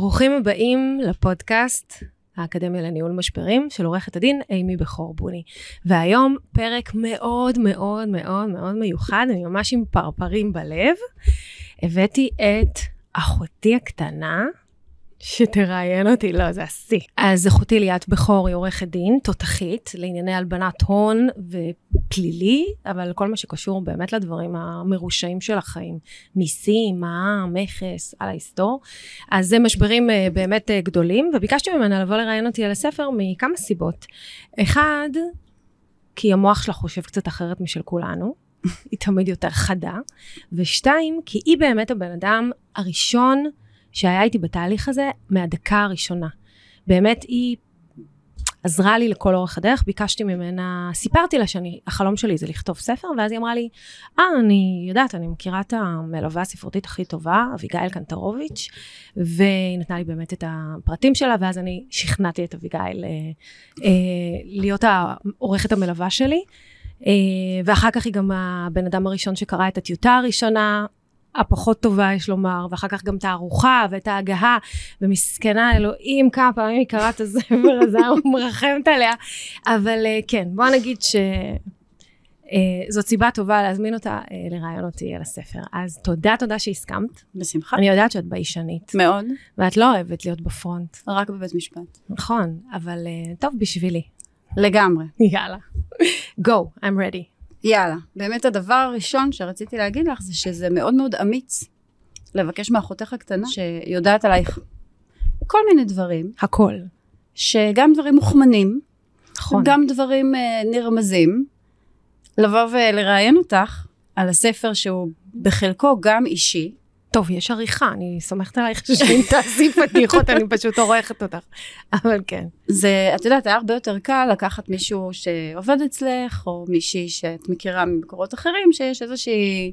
ברוכים הבאים לפודקאסט האקדמיה לניהול משברים של עורכת הדין אימי בכור בוני. והיום פרק מאוד מאוד מאוד מאוד מיוחד, אני ממש עם פרפרים בלב. הבאתי את אחותי הקטנה, שתראיין אותי, לא, זה השיא. אז אחותי ליאת בכור היא עורכת דין, תותחית, לענייני הלבנת הון ופלילי, אבל כל מה שקשור באמת לדברים המרושעים של החיים. מיסים, מע"מ, מכס, על ההיסטור. אז זה משברים אה, באמת אה, גדולים, וביקשתי ממנה לבוא לראיין אותי על הספר מכמה סיבות. אחד, כי המוח שלה חושב קצת אחרת משל כולנו. היא תמיד יותר חדה. ושתיים, כי היא באמת הבן אדם הראשון שהיה איתי בתהליך הזה מהדקה הראשונה. באמת היא עזרה לי לכל אורך הדרך, ביקשתי ממנה, סיפרתי לה שהחלום שלי זה לכתוב ספר, ואז היא אמרה לי, אה, אני יודעת, אני מכירה את המלווה הספרותית הכי טובה, אביגיל קנטרוביץ', והיא נתנה לי באמת את הפרטים שלה, ואז אני שכנעתי את אביגיל אה, אה, להיות העורכת המלווה שלי. אה, ואחר כך היא גם הבן אדם הראשון שקרא את הטיוטה הראשונה, הפחות טובה, יש לומר, ואחר כך גם את הארוחה ואת ההגהה, ומסכנה אלוהים, כמה פעמים היא קראה את הספר הזה, מרחמת עליה. אבל אה, כן, בוא נגיד ש... אה, זאת סיבה טובה להזמין אותה אה, לראיין אותי על הספר. אז תודה, תודה שהסכמת. בשמחה. אני יודעת שאת ביישנית. מאוד. ואת לא אוהבת להיות בפרונט. רק בבית משפט. נכון, אבל טוב בשבילי. לגמרי. יאללה. go, I'm ready. יאללה, באמת הדבר הראשון שרציתי להגיד לך זה שזה מאוד מאוד אמיץ לבקש מאחותך הקטנה שיודעת עלייך כל מיני דברים. הכל. שגם דברים מוכמנים, נכון. גם דברים אה, נרמזים, לבוא ולראיין אותך על הספר שהוא בחלקו גם אישי, טוב, יש עריכה, אני סומכת עלייך שאם תעשי פתיחות, אני פשוט עורכת אותך. אבל כן. זה, את יודעת, היה הרבה יותר קל לקחת מישהו שעובד אצלך, או מישהי שאת מכירה ממקורות אחרים, שיש איזושהי...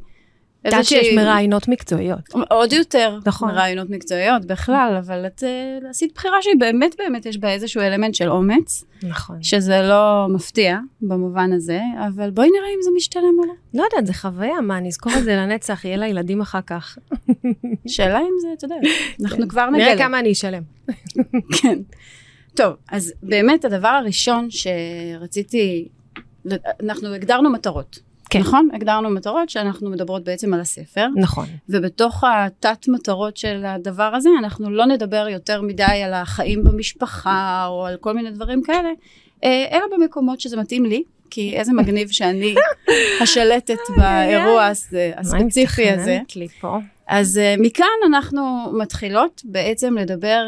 יודעת שיש מראיינות מקצועיות. עוד יותר נכון. מראיינות מקצועיות בכלל, אבל את uh, עשית בחירה שהיא באמת באמת יש בה איזשהו אלמנט של אומץ. נכון. שזה לא מפתיע במובן הזה, אבל בואי נראה אם זה משתלם או לא. לא יודעת, זה חוויה, מה, נזכור את זה לנצח, יהיה לילדים אחר כך. שאלה אם זה, אתה יודע, אנחנו כן. כבר נגלה. נראה כמה אני אשלם. כן. טוב, אז באמת הדבר הראשון שרציתי, אנחנו הגדרנו מטרות. כן. נכון? הגדרנו מטרות שאנחנו מדברות בעצם על הספר. נכון. ובתוך התת מטרות של הדבר הזה אנחנו לא נדבר יותר מדי על החיים במשפחה או על כל מיני דברים כאלה, אה, אלא במקומות שזה מתאים לי. כי איזה מגניב שאני השלטת באירוע הספציפי הזה. לי פה? אז uh, מכאן אנחנו מתחילות בעצם לדבר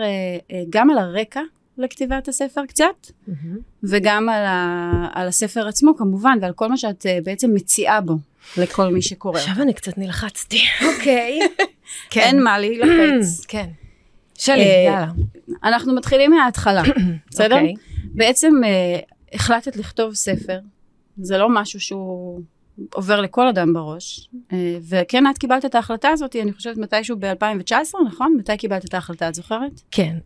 גם על הרקע לכתיבת הספר קצת, mm-hmm. וגם על, ה, על הספר עצמו כמובן, ועל כל מה שאת uh, בעצם מציעה בו לכל מי שקורא. עכשיו אני קצת נלחצתי. אוקיי. כן. אין מה להילחץ. כן. שלי, יאללה. אנחנו מתחילים מההתחלה, בסדר? אוקיי. בעצם uh, החלטת לכתוב ספר, זה לא משהו שהוא עובר לכל אדם בראש, אה, וכן את קיבלת את ההחלטה הזאת, אני חושבת מתישהו ב-2019, נכון? מתי קיבלת את ההחלטה, את זוכרת? כן,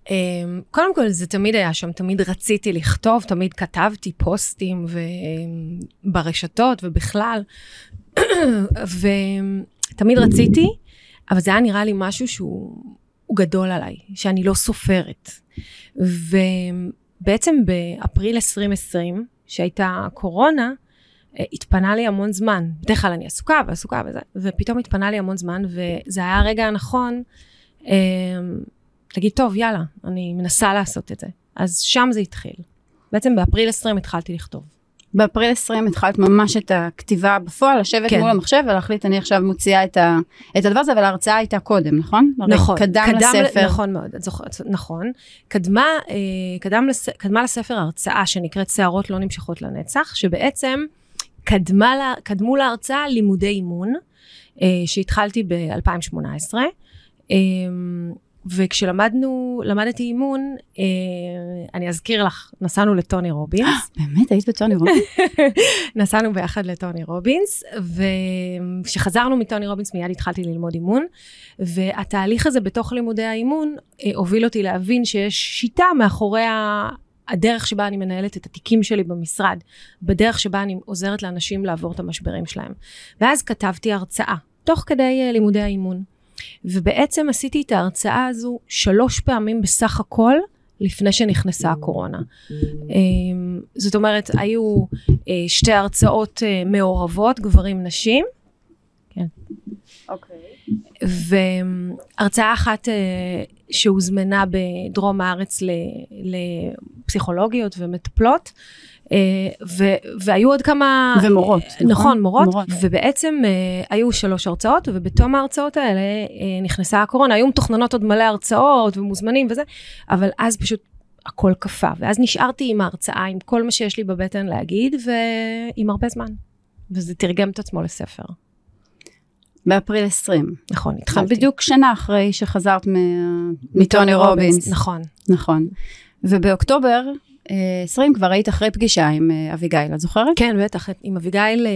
קודם כל זה תמיד היה שם, תמיד רציתי לכתוב, תמיד כתבתי פוסטים ברשתות ובכלל, ותמיד רציתי, אבל זה היה נראה לי משהו שהוא גדול עליי, שאני לא סופרת. ובעצם באפריל 2020, שהייתה קורונה, התפנה לי המון זמן. בדרך כלל אני עסוקה ועסוקה וזה, ופתאום התפנה לי המון זמן, וזה היה הרגע הנכון אה, להגיד, טוב, יאללה, אני מנסה לעשות את זה. אז שם זה התחיל. בעצם באפריל 20 התחלתי לכתוב. באפריל 20 התחלת ממש את הכתיבה בפועל, לשבת כן. מול המחשב ולהחליט, אני עכשיו מוציאה את, ה, את הדבר הזה, אבל ההרצאה הייתה קודם, נכון? נכון. קדם, קדם לספר. נכון מאוד, את זוכרת, נכון. קדמה, אה, קדם לס, קדמה לספר הרצאה שנקראת שערות לא נמשכות לנצח, שבעצם קדמה, לה- קדמו להרצאה לימודי אימון, אה, שהתחלתי ב-2018. אה, וכשלמדנו, למדתי אימון, אה, אני אזכיר לך, נסענו לטוני רובינס. באמת, היית בטוני רובינס? נסענו ביחד לטוני רובינס, וכשחזרנו מטוני רובינס מיד התחלתי ללמוד אימון, והתהליך הזה בתוך לימודי האימון אה, הוביל אותי להבין שיש שיטה מאחורי ה... הדרך שבה אני מנהלת את התיקים שלי במשרד, בדרך שבה אני עוזרת לאנשים לעבור את המשברים שלהם. ואז כתבתי הרצאה, תוך כדי uh, לימודי האימון. ובעצם עשיתי את ההרצאה הזו שלוש פעמים בסך הכל, לפני שנכנסה הקורונה. Um, זאת אומרת, היו uh, שתי הרצאות uh, מעורבות, גברים נשים, אוקיי. והרצאה אחת שהוזמנה בדרום הארץ לפסיכולוגיות ומטפלות, uh, ו- והיו עוד כמה... ומורות, נכון, נכון? מורות, מורות. ובעצם uh, היו שלוש הרצאות, ובתום ההרצאות האלה נכנסה הקורונה, היו מתוכננות עוד מלא הרצאות ומוזמנים וזה, אבל אז פשוט הכל קפא, ואז נשארתי עם ההרצאה, עם כל מה שיש לי בבטן להגיד, ועם הרבה זמן. וזה תרגם את עצמו לספר. באפריל 20. נכון, התחלתי. בדיוק שנה אחרי שחזרת מטוני רובינס. נכון. נכון. ובאוקטובר אה, 20 כבר היית אחרי פגישה עם אה, אביגיל, את זוכרת? כן, בטח, עם אביגיל אה,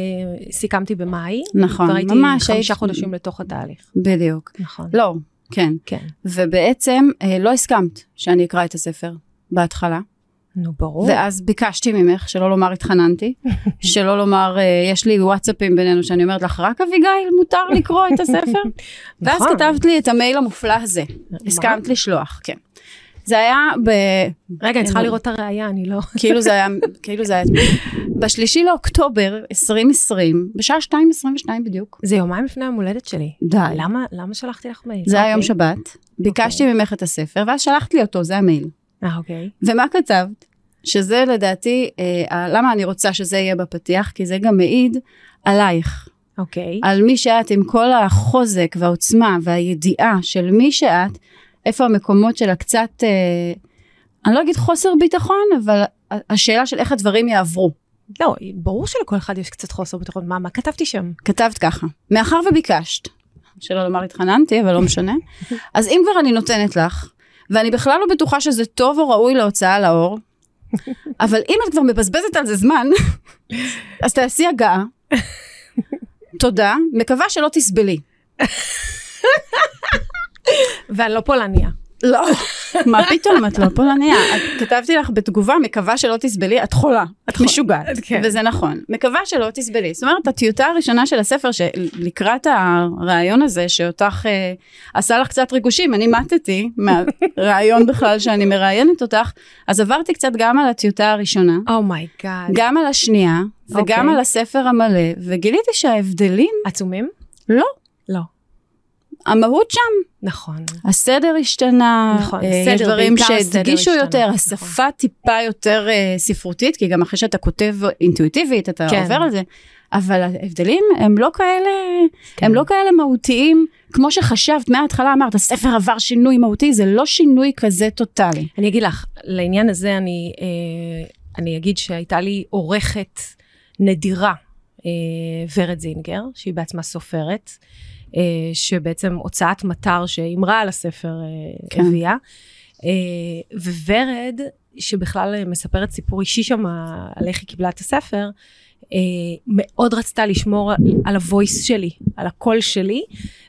סיכמתי במאי. נכון, כבר הייתי ממש חמישה היית- חודשים לתוך התהליך. בדיוק. נכון. לא, כן. כן. ובעצם אה, לא הסכמת שאני אקרא את הספר בהתחלה. נו, ברור. ואז ביקשתי ממך, שלא לומר התחננתי, שלא לומר, אה, יש לי וואטסאפים בינינו שאני אומרת לך, רק אביגיל מותר לקרוא את הספר? ואז נכון. כתבת לי את המייל המופלא הזה, הסכמת לשלוח, כן. זה היה ב... רגע, אני צריכה אין- לראות את הראייה, אני לא... כאילו זה היה, כאילו זה היה, בשלישי לאוקטובר 2020, בשעה 2.22 בדיוק, זה יומיים לפני יום הולדת שלי. די. למה, למה שלחתי לך מייל? זה היה יום אוקיי. שבת, ביקשתי ממך את הספר, ואז שלחת לי אותו, זה המייל. אה, אוקיי. ומה כתבת? שזה לדעתי, אה, למה אני רוצה שזה יהיה בפתיח? כי זה גם מעיד עלייך, אוקיי. על מי שאת עם כל החוזק והעוצמה והידיעה של מי שאת, איפה המקומות של הקצת, אה, אני לא אגיד חוסר ביטחון, אבל השאלה של איך הדברים יעברו. לא, ברור שלכל אחד יש קצת חוסר ביטחון. מה, מה כתבתי שם? כתבת ככה, מאחר וביקשת, שלא לומר התחננתי, אבל לא משנה, אז אם כבר אני נותנת לך, ואני בכלל לא בטוחה שזה טוב או ראוי להוצאה לאור, אבל אם את כבר מבזבזת על זה זמן, אז תעשי הגעה. תודה, מקווה שלא תסבלי. ואני לא פולניה. לא, מה פתאום, את לא פולניה. כתבתי לך בתגובה, מקווה שלא תסבלי, את חולה, את משוגעת. כן. וזה נכון. מקווה שלא תסבלי. זאת אומרת, הטיוטה הראשונה של הספר, שלקראת הרעיון הזה, שאותך אה, עשה לך קצת ריגושים, אני מתתי מהרעיון בכלל שאני מראיינת אותך, אז עברתי קצת גם על הטיוטה הראשונה, oh my God. גם על השנייה, וגם אוקיי. על הספר המלא, וגיליתי שההבדלים, עצומים? לא. המהות שם. נכון. הסדר השתנה, נכון, אה, יש דברים שהדגישו יותר, נכון. השפה טיפה יותר אה, ספרותית, כי גם אחרי שאתה כותב אינטואיטיבית, אתה כן. עובר על זה, אבל ההבדלים הם לא כאלה, כן. הם לא כאלה מהותיים, כמו שחשבת מההתחלה, אמרת, הספר עבר שינוי מהותי, זה לא שינוי כזה טוטאלי. אני אגיד לך, לעניין הזה אני, אה, אני אגיד שהייתה לי עורכת נדירה, אה, ורד זינגר, שהיא בעצמה סופרת, שבעצם הוצאת מטר שהימרה על הספר אה, כן. הביאה. אה, וורד, שבכלל אה, מספרת סיפור אישי שם על איך היא קיבלה את הספר, אה, מאוד רצתה לשמור על ה voice שלי, על הקול שלי,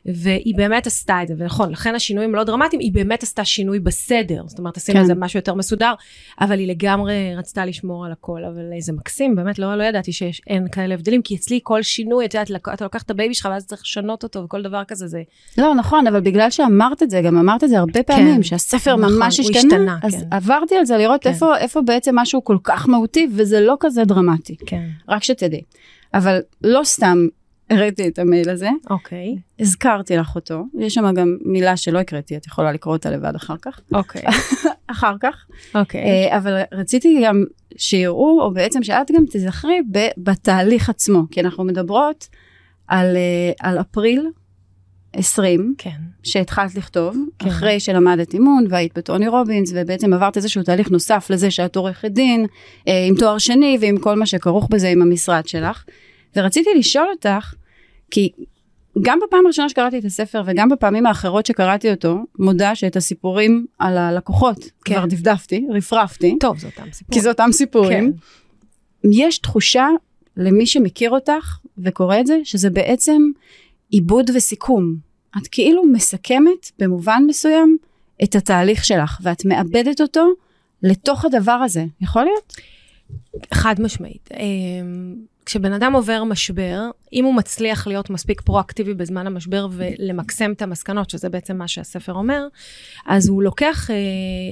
והיא באמת עשתה את זה, ונכון, לכן השינויים לא דרמטיים, היא באמת עשתה שינוי בסדר, זאת אומרת, עשינו כן. איזה משהו יותר מסודר, אבל היא לגמרי רצתה לשמור על הקול, אבל אה, זה מקסים, באמת, לא, לא ידעתי שאין כאלה הבדלים, כי אצלי כל שינוי, את יודעת, אתה לוקח את ה baby שלך ואז צריך לשנות אותו, וכל דבר כזה, זה... לא, נכון, אבל בגלל שאמרת את זה, גם אמרת את זה הרבה פעמים, כן, שהספר נכון, ממש השתנה, השתנה, אז כן. עברתי על זה לראות כן. איפה, איפה בעצם משהו כל כך מהותי, וזה לא כזה דרמטי, כן. רק שתדעי. אבל לא סתם הראיתי את המייל הזה, אוקיי, הזכרתי לך אותו, יש שם גם מילה שלא הקראתי, את יכולה לקרוא אותה לבד אחר כך, אוקיי, אחר כך, אוקיי. אה, אבל רציתי גם שיראו, או בעצם שאת גם תזכרי ב- בתהליך עצמו, כי אנחנו מדברות על, אה, על אפריל 20, כן. שהתחלת לכתוב, כן. אחרי שלמדת אימון והיית בטוני רובינס, ובעצם עברת איזשהו תהליך נוסף לזה שאת עורכת דין, אה, עם תואר שני ועם כל מה שכרוך בזה עם המשרד שלך. ורציתי לשאול אותך, כי גם בפעם הראשונה שקראתי את הספר וגם בפעמים האחרות שקראתי אותו, מודה שאת הסיפורים על הלקוחות כן. כבר דפדפתי, רפרפתי, טוב, זה אותם סיפור. כי זה אותם סיפורים. כן. יש תחושה למי שמכיר אותך וקורא את זה, שזה בעצם עיבוד וסיכום. את כאילו מסכמת במובן מסוים את התהליך שלך, ואת מאבדת אותו לתוך הדבר הזה. יכול להיות? חד משמעית. אמ, כשבן אדם עובר משבר, אם הוא מצליח להיות מספיק פרואקטיבי בזמן המשבר ולמקסם את המסקנות, שזה בעצם מה שהספר אומר, אז הוא לוקח אה,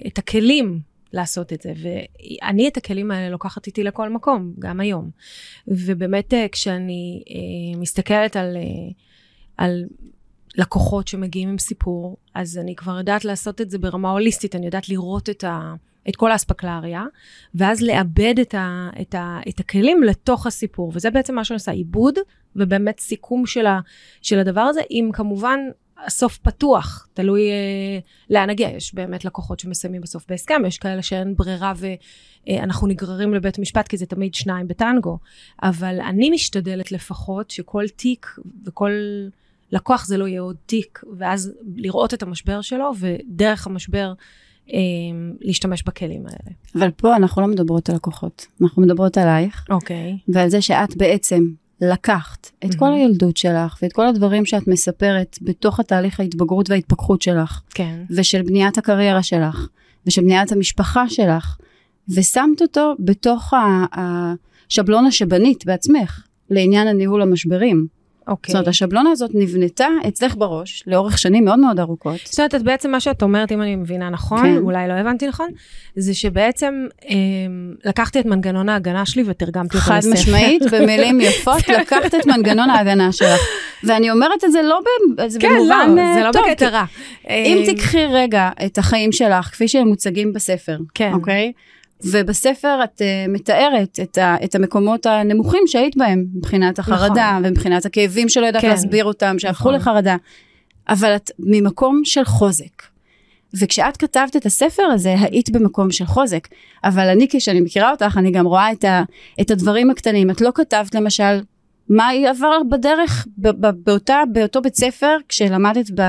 את הכלים לעשות את זה. ואני את הכלים האלה לוקחת איתי לכל מקום, גם היום. ובאמת, אה, כשאני אה, מסתכלת על, אה, על לקוחות שמגיעים עם סיפור, אז אני כבר יודעת לעשות את זה ברמה הוליסטית, אני יודעת לראות את ה... את כל האספקלריה, ואז לאבד את, ה, את, ה, את הכלים לתוך הסיפור. וזה בעצם מה שאני עושה, עיבוד, ובאמת סיכום של, ה, של הדבר הזה, עם כמובן הסוף פתוח, תלוי אה, לאן נגיע. יש באמת לקוחות שמסיימים בסוף בהסכם, יש כאלה שאין ברירה ואנחנו נגררים לבית משפט, כי זה תמיד שניים בטנגו. אבל אני משתדלת לפחות שכל תיק וכל לקוח זה לא יהיה עוד תיק, ואז לראות את המשבר שלו, ודרך המשבר אה, להשתמש בכלים האלה. אבל פה אנחנו לא מדברות על לקוחות, אנחנו מדברות עלייך, אוקיי. ועל זה שאת בעצם לקחת את כל מהמם. הילדות שלך ואת כל הדברים שאת מספרת בתוך התהליך ההתבגרות וההתפכחות שלך, כן. ושל בניית הקריירה שלך, ושל בניית המשפחה שלך, ושמת אותו בתוך השבלונה שבנית בעצמך, לעניין הניהול המשברים. אוקיי. זאת אומרת, השבלונה הזאת נבנתה אצלך בראש לאורך שנים מאוד מאוד ארוכות. זאת אומרת, בעצם מה שאת אומרת, אם אני מבינה נכון, כן. אולי לא הבנתי נכון, זה שבעצם אה, לקחתי את מנגנון ההגנה שלי ותרגמתי אותו חד לספר. משמעית, במילים יפות, לקחת את מנגנון ההגנה שלך. ואני אומרת את זה לא ב- כן, במובן לא, אה, זה לא טוב, בקטע רע. אם אה, תיקחי רגע את החיים שלך, כפי שהם מוצגים בספר, כן. אוקיי? ובספר את uh, מתארת את, ה, את המקומות הנמוכים שהיית בהם, מבחינת החרדה, ומבחינת הכאבים שלא ידעת נכון. כן. להסביר אותם, שהפכו נכון. לחרדה. אבל את ממקום של חוזק. וכשאת כתבת את הספר הזה, היית במקום של חוזק. אבל אני, כשאני מכירה אותך, אני גם רואה את, ה, את הדברים הקטנים. את לא כתבת למשל, מה היא עבר בדרך, ב, ב, באותה, באותו בית ספר, כשלמדת ב,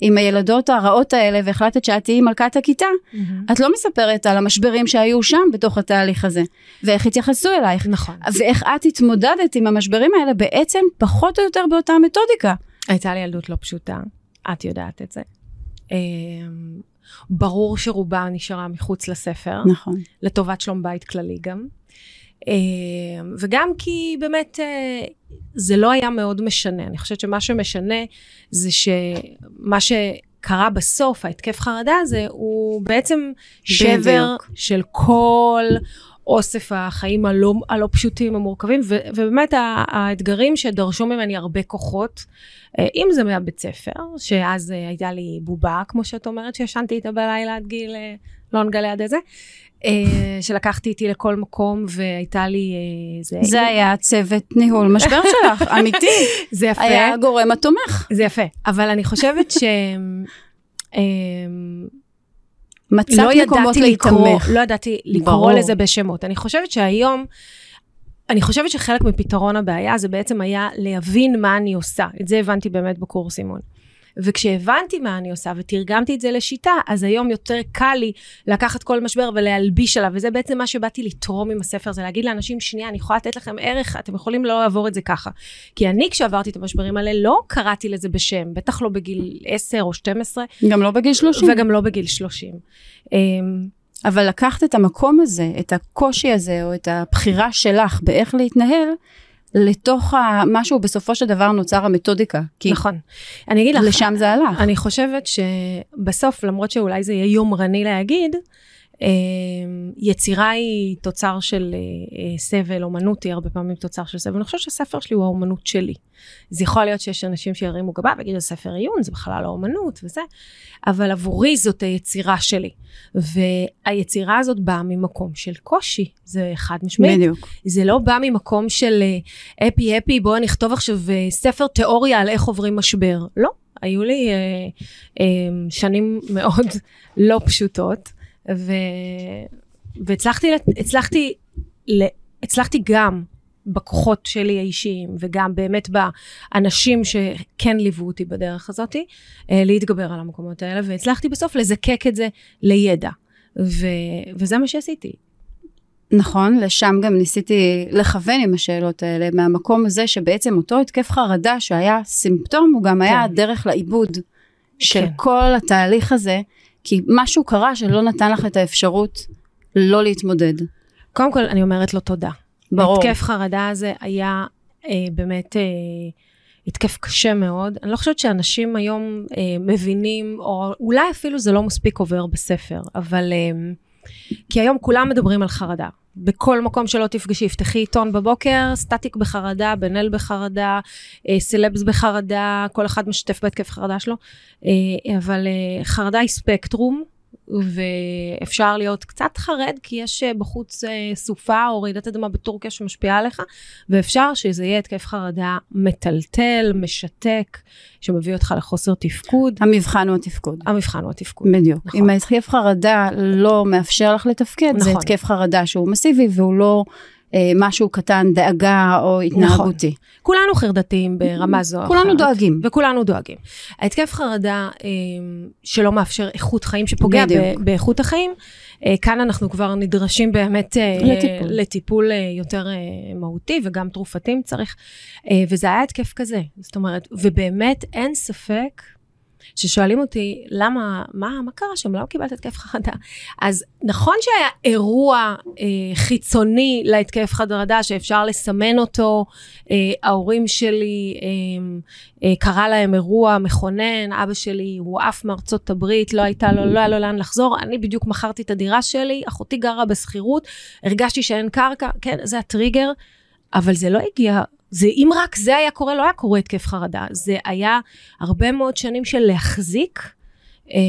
עם הילדות הרעות האלה, והחלטת שאת תהיי מלכת הכיתה. מהמם. את לא מספרת על המשברים שהיו שם בתוך התהליך הזה, ואיך התייחסו אלייך, נכון. ואיך את התמודדת עם המשברים האלה בעצם פחות או יותר באותה מתודיקה. הייתה לי ילדות לא פשוטה, את יודעת את זה. אה, ברור שרובה נשארה מחוץ לספר, נכון. לטובת שלום בית כללי גם. אה, וגם כי באמת אה, זה לא היה מאוד משנה. אני חושבת שמה שמשנה זה שמה שקרה בסוף, ההתקף חרדה הזה, הוא בעצם שבר בדיוק. של כל אוסף החיים הלא, הלא פשוטים, המורכבים, ו, ובאמת האתגרים שדרשו ממני הרבה כוחות, אה, אם זה מהבית ספר, שאז הייתה לי בובה, כמו שאת אומרת, שישנתי איתה בלילה עד גיל, לא נגלה עד איזה, שלקחתי איתי לכל מקום והייתה לי... אה, זה, זה היה צוות ניהול משבר שלך, אמיתי. זה יפה. היה הגורם התומך. זה יפה, אבל אני חושבת ש... אמ, מצאת לא מקומות להתמך. לא ידעתי לקרוא ברור. לזה בשמות. אני חושבת שהיום, אני חושבת שחלק מפתרון הבעיה זה בעצם היה להבין מה אני עושה. את זה הבנתי באמת בקורס אימון. וכשהבנתי מה אני עושה ותרגמתי את זה לשיטה, אז היום יותר קל לי לקחת כל משבר ולהלביש עליו, וזה בעצם מה שבאתי לתרום עם הספר, זה להגיד לאנשים, שנייה, אני יכולה לתת לכם ערך, אתם יכולים לא לעבור את זה ככה. כי אני, כשעברתי את המשברים האלה, לא קראתי לזה בשם, בטח לא בגיל 10 או 12, גם לא בגיל 30. וגם לא בגיל 30. אמ, אבל לקחת את המקום הזה, את הקושי הזה, או את הבחירה שלך באיך להתנהל, לתוך ה- מה שהוא בסופו של דבר נוצר המתודיקה. כי נכון. אני אגיד לך, לשם זה הלך. אני חושבת שבסוף, למרות שאולי זה יהיה יומרני להגיד, יצירה היא תוצר של אה, אה, סבל, אומנות היא הרבה פעמים תוצר של סבל. אני חושבת שהספר שלי הוא האומנות שלי. זה יכול להיות שיש אנשים שירימו גבה ויגידו, ספר עיון, זה בכלל לא אומנות וזה, אבל עבורי זאת היצירה שלי. והיצירה הזאת באה ממקום של קושי, זה חד משמעית. בדיוק. זה לא בא ממקום של אפי אפי, בואו נכתוב עכשיו אה, ספר תיאוריה על איך עוברים משבר. לא. היו לי אה, אה, שנים מאוד לא פשוטות, ו... והצלחתי, הצלחתי, הצלחתי גם בכוחות שלי האישיים, וגם באמת באנשים שכן ליוו אותי בדרך הזאת, אה, להתגבר על המקומות האלה, והצלחתי בסוף לזקק את זה לידע. ו... וזה מה שעשיתי. נכון, לשם גם ניסיתי לכוון עם השאלות האלה, מהמקום הזה שבעצם אותו התקף חרדה שהיה סימפטום, הוא גם כן. היה הדרך לעיבוד של כן. כל התהליך הזה, כי משהו קרה שלא נתן לך את האפשרות לא להתמודד. קודם כל, אני אומרת לו תודה. ברור. התקף חרדה הזה היה אה, באמת אה, התקף קשה מאוד. אני לא חושבת שאנשים היום אה, מבינים, או אולי אפילו זה לא מספיק עובר בספר, אבל... אה, כי היום כולם מדברים על חרדה. בכל מקום שלא תפגשי, יפתחי עיתון בבוקר, סטטיק בחרדה, בן אל בחרדה, אה, סלבס בחרדה, כל אחד משתף בהתקף חרדה שלו. אה, אבל אה, חרדה היא ספקטרום, ואפשר להיות קצת חרד, כי יש אה, בחוץ אה, סופה או רעידת אדמה בטורקיה שמשפיעה עליך, ואפשר שזה יהיה התקף חרדה מטלטל, משתק, שמביא אותך לחוסר תפקוד. המבחן הוא התפקוד. המבחן הוא התפקוד. בדיוק. נכון. אם ההתקף חרדה לא מאפשר לך לתפקד, נכון. זה התקף חרדה שהוא מסיבי והוא לא... אה, משהו קטן, דאגה או התנהגותי. נכון. כולנו חרדתיים ברמה זו או אחרת. כולנו דואגים. וכולנו דואגים. ההתקף חרדה אה, שלא מאפשר איכות חיים, שפוגע ב- באיכות החיים, אה, כאן אנחנו כבר נדרשים באמת לטיפול, לטיפול יותר מהותי וגם תרופתי אם צריך, וזה היה התקף כזה. זאת אומרת, ובאמת אין ספק ששואלים אותי, למה, מה, מה קרה שם? למה קיבלת התקף חרדה? אז נכון שהיה אירוע אה, חיצוני להתקף חרדה, שאפשר לסמן אותו, אה, ההורים שלי, אה, אה, קרה להם אירוע מכונן, אבא שלי הוא עף מארצות הברית, לא הייתה לו, לא היה לו לאן לחזור, אני בדיוק מכרתי את הדירה שלי, אחותי גרה בשכירות, הרגשתי שאין קרקע, כן, זה הטריגר, אבל זה לא הגיע זה, אם רק זה היה קורה, לא היה קורה התקף חרדה. זה היה הרבה מאוד שנים של להחזיק, אה,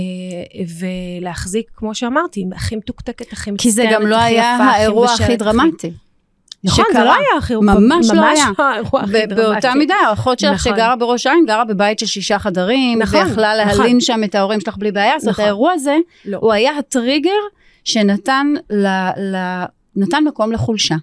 ולהחזיק, כמו שאמרתי, הכי מתוקתקת, הכי מצטערת, כי זה גם לא היה האירוע הכי דרמטי. נכון, זה לא היה הכי... ממש לא היה. האירוע הכי דרמטי. באותה מידה, האחות שלך נכון. שגרה בראש העין, גרה בבית של שישה חדרים, נכון, ויכלה נכון. להלין שם את ההורים שלך בלי בעיה, זאת אומרת, האירוע הזה, לא. הוא היה הטריגר שנתן נתן מקום לחולשה.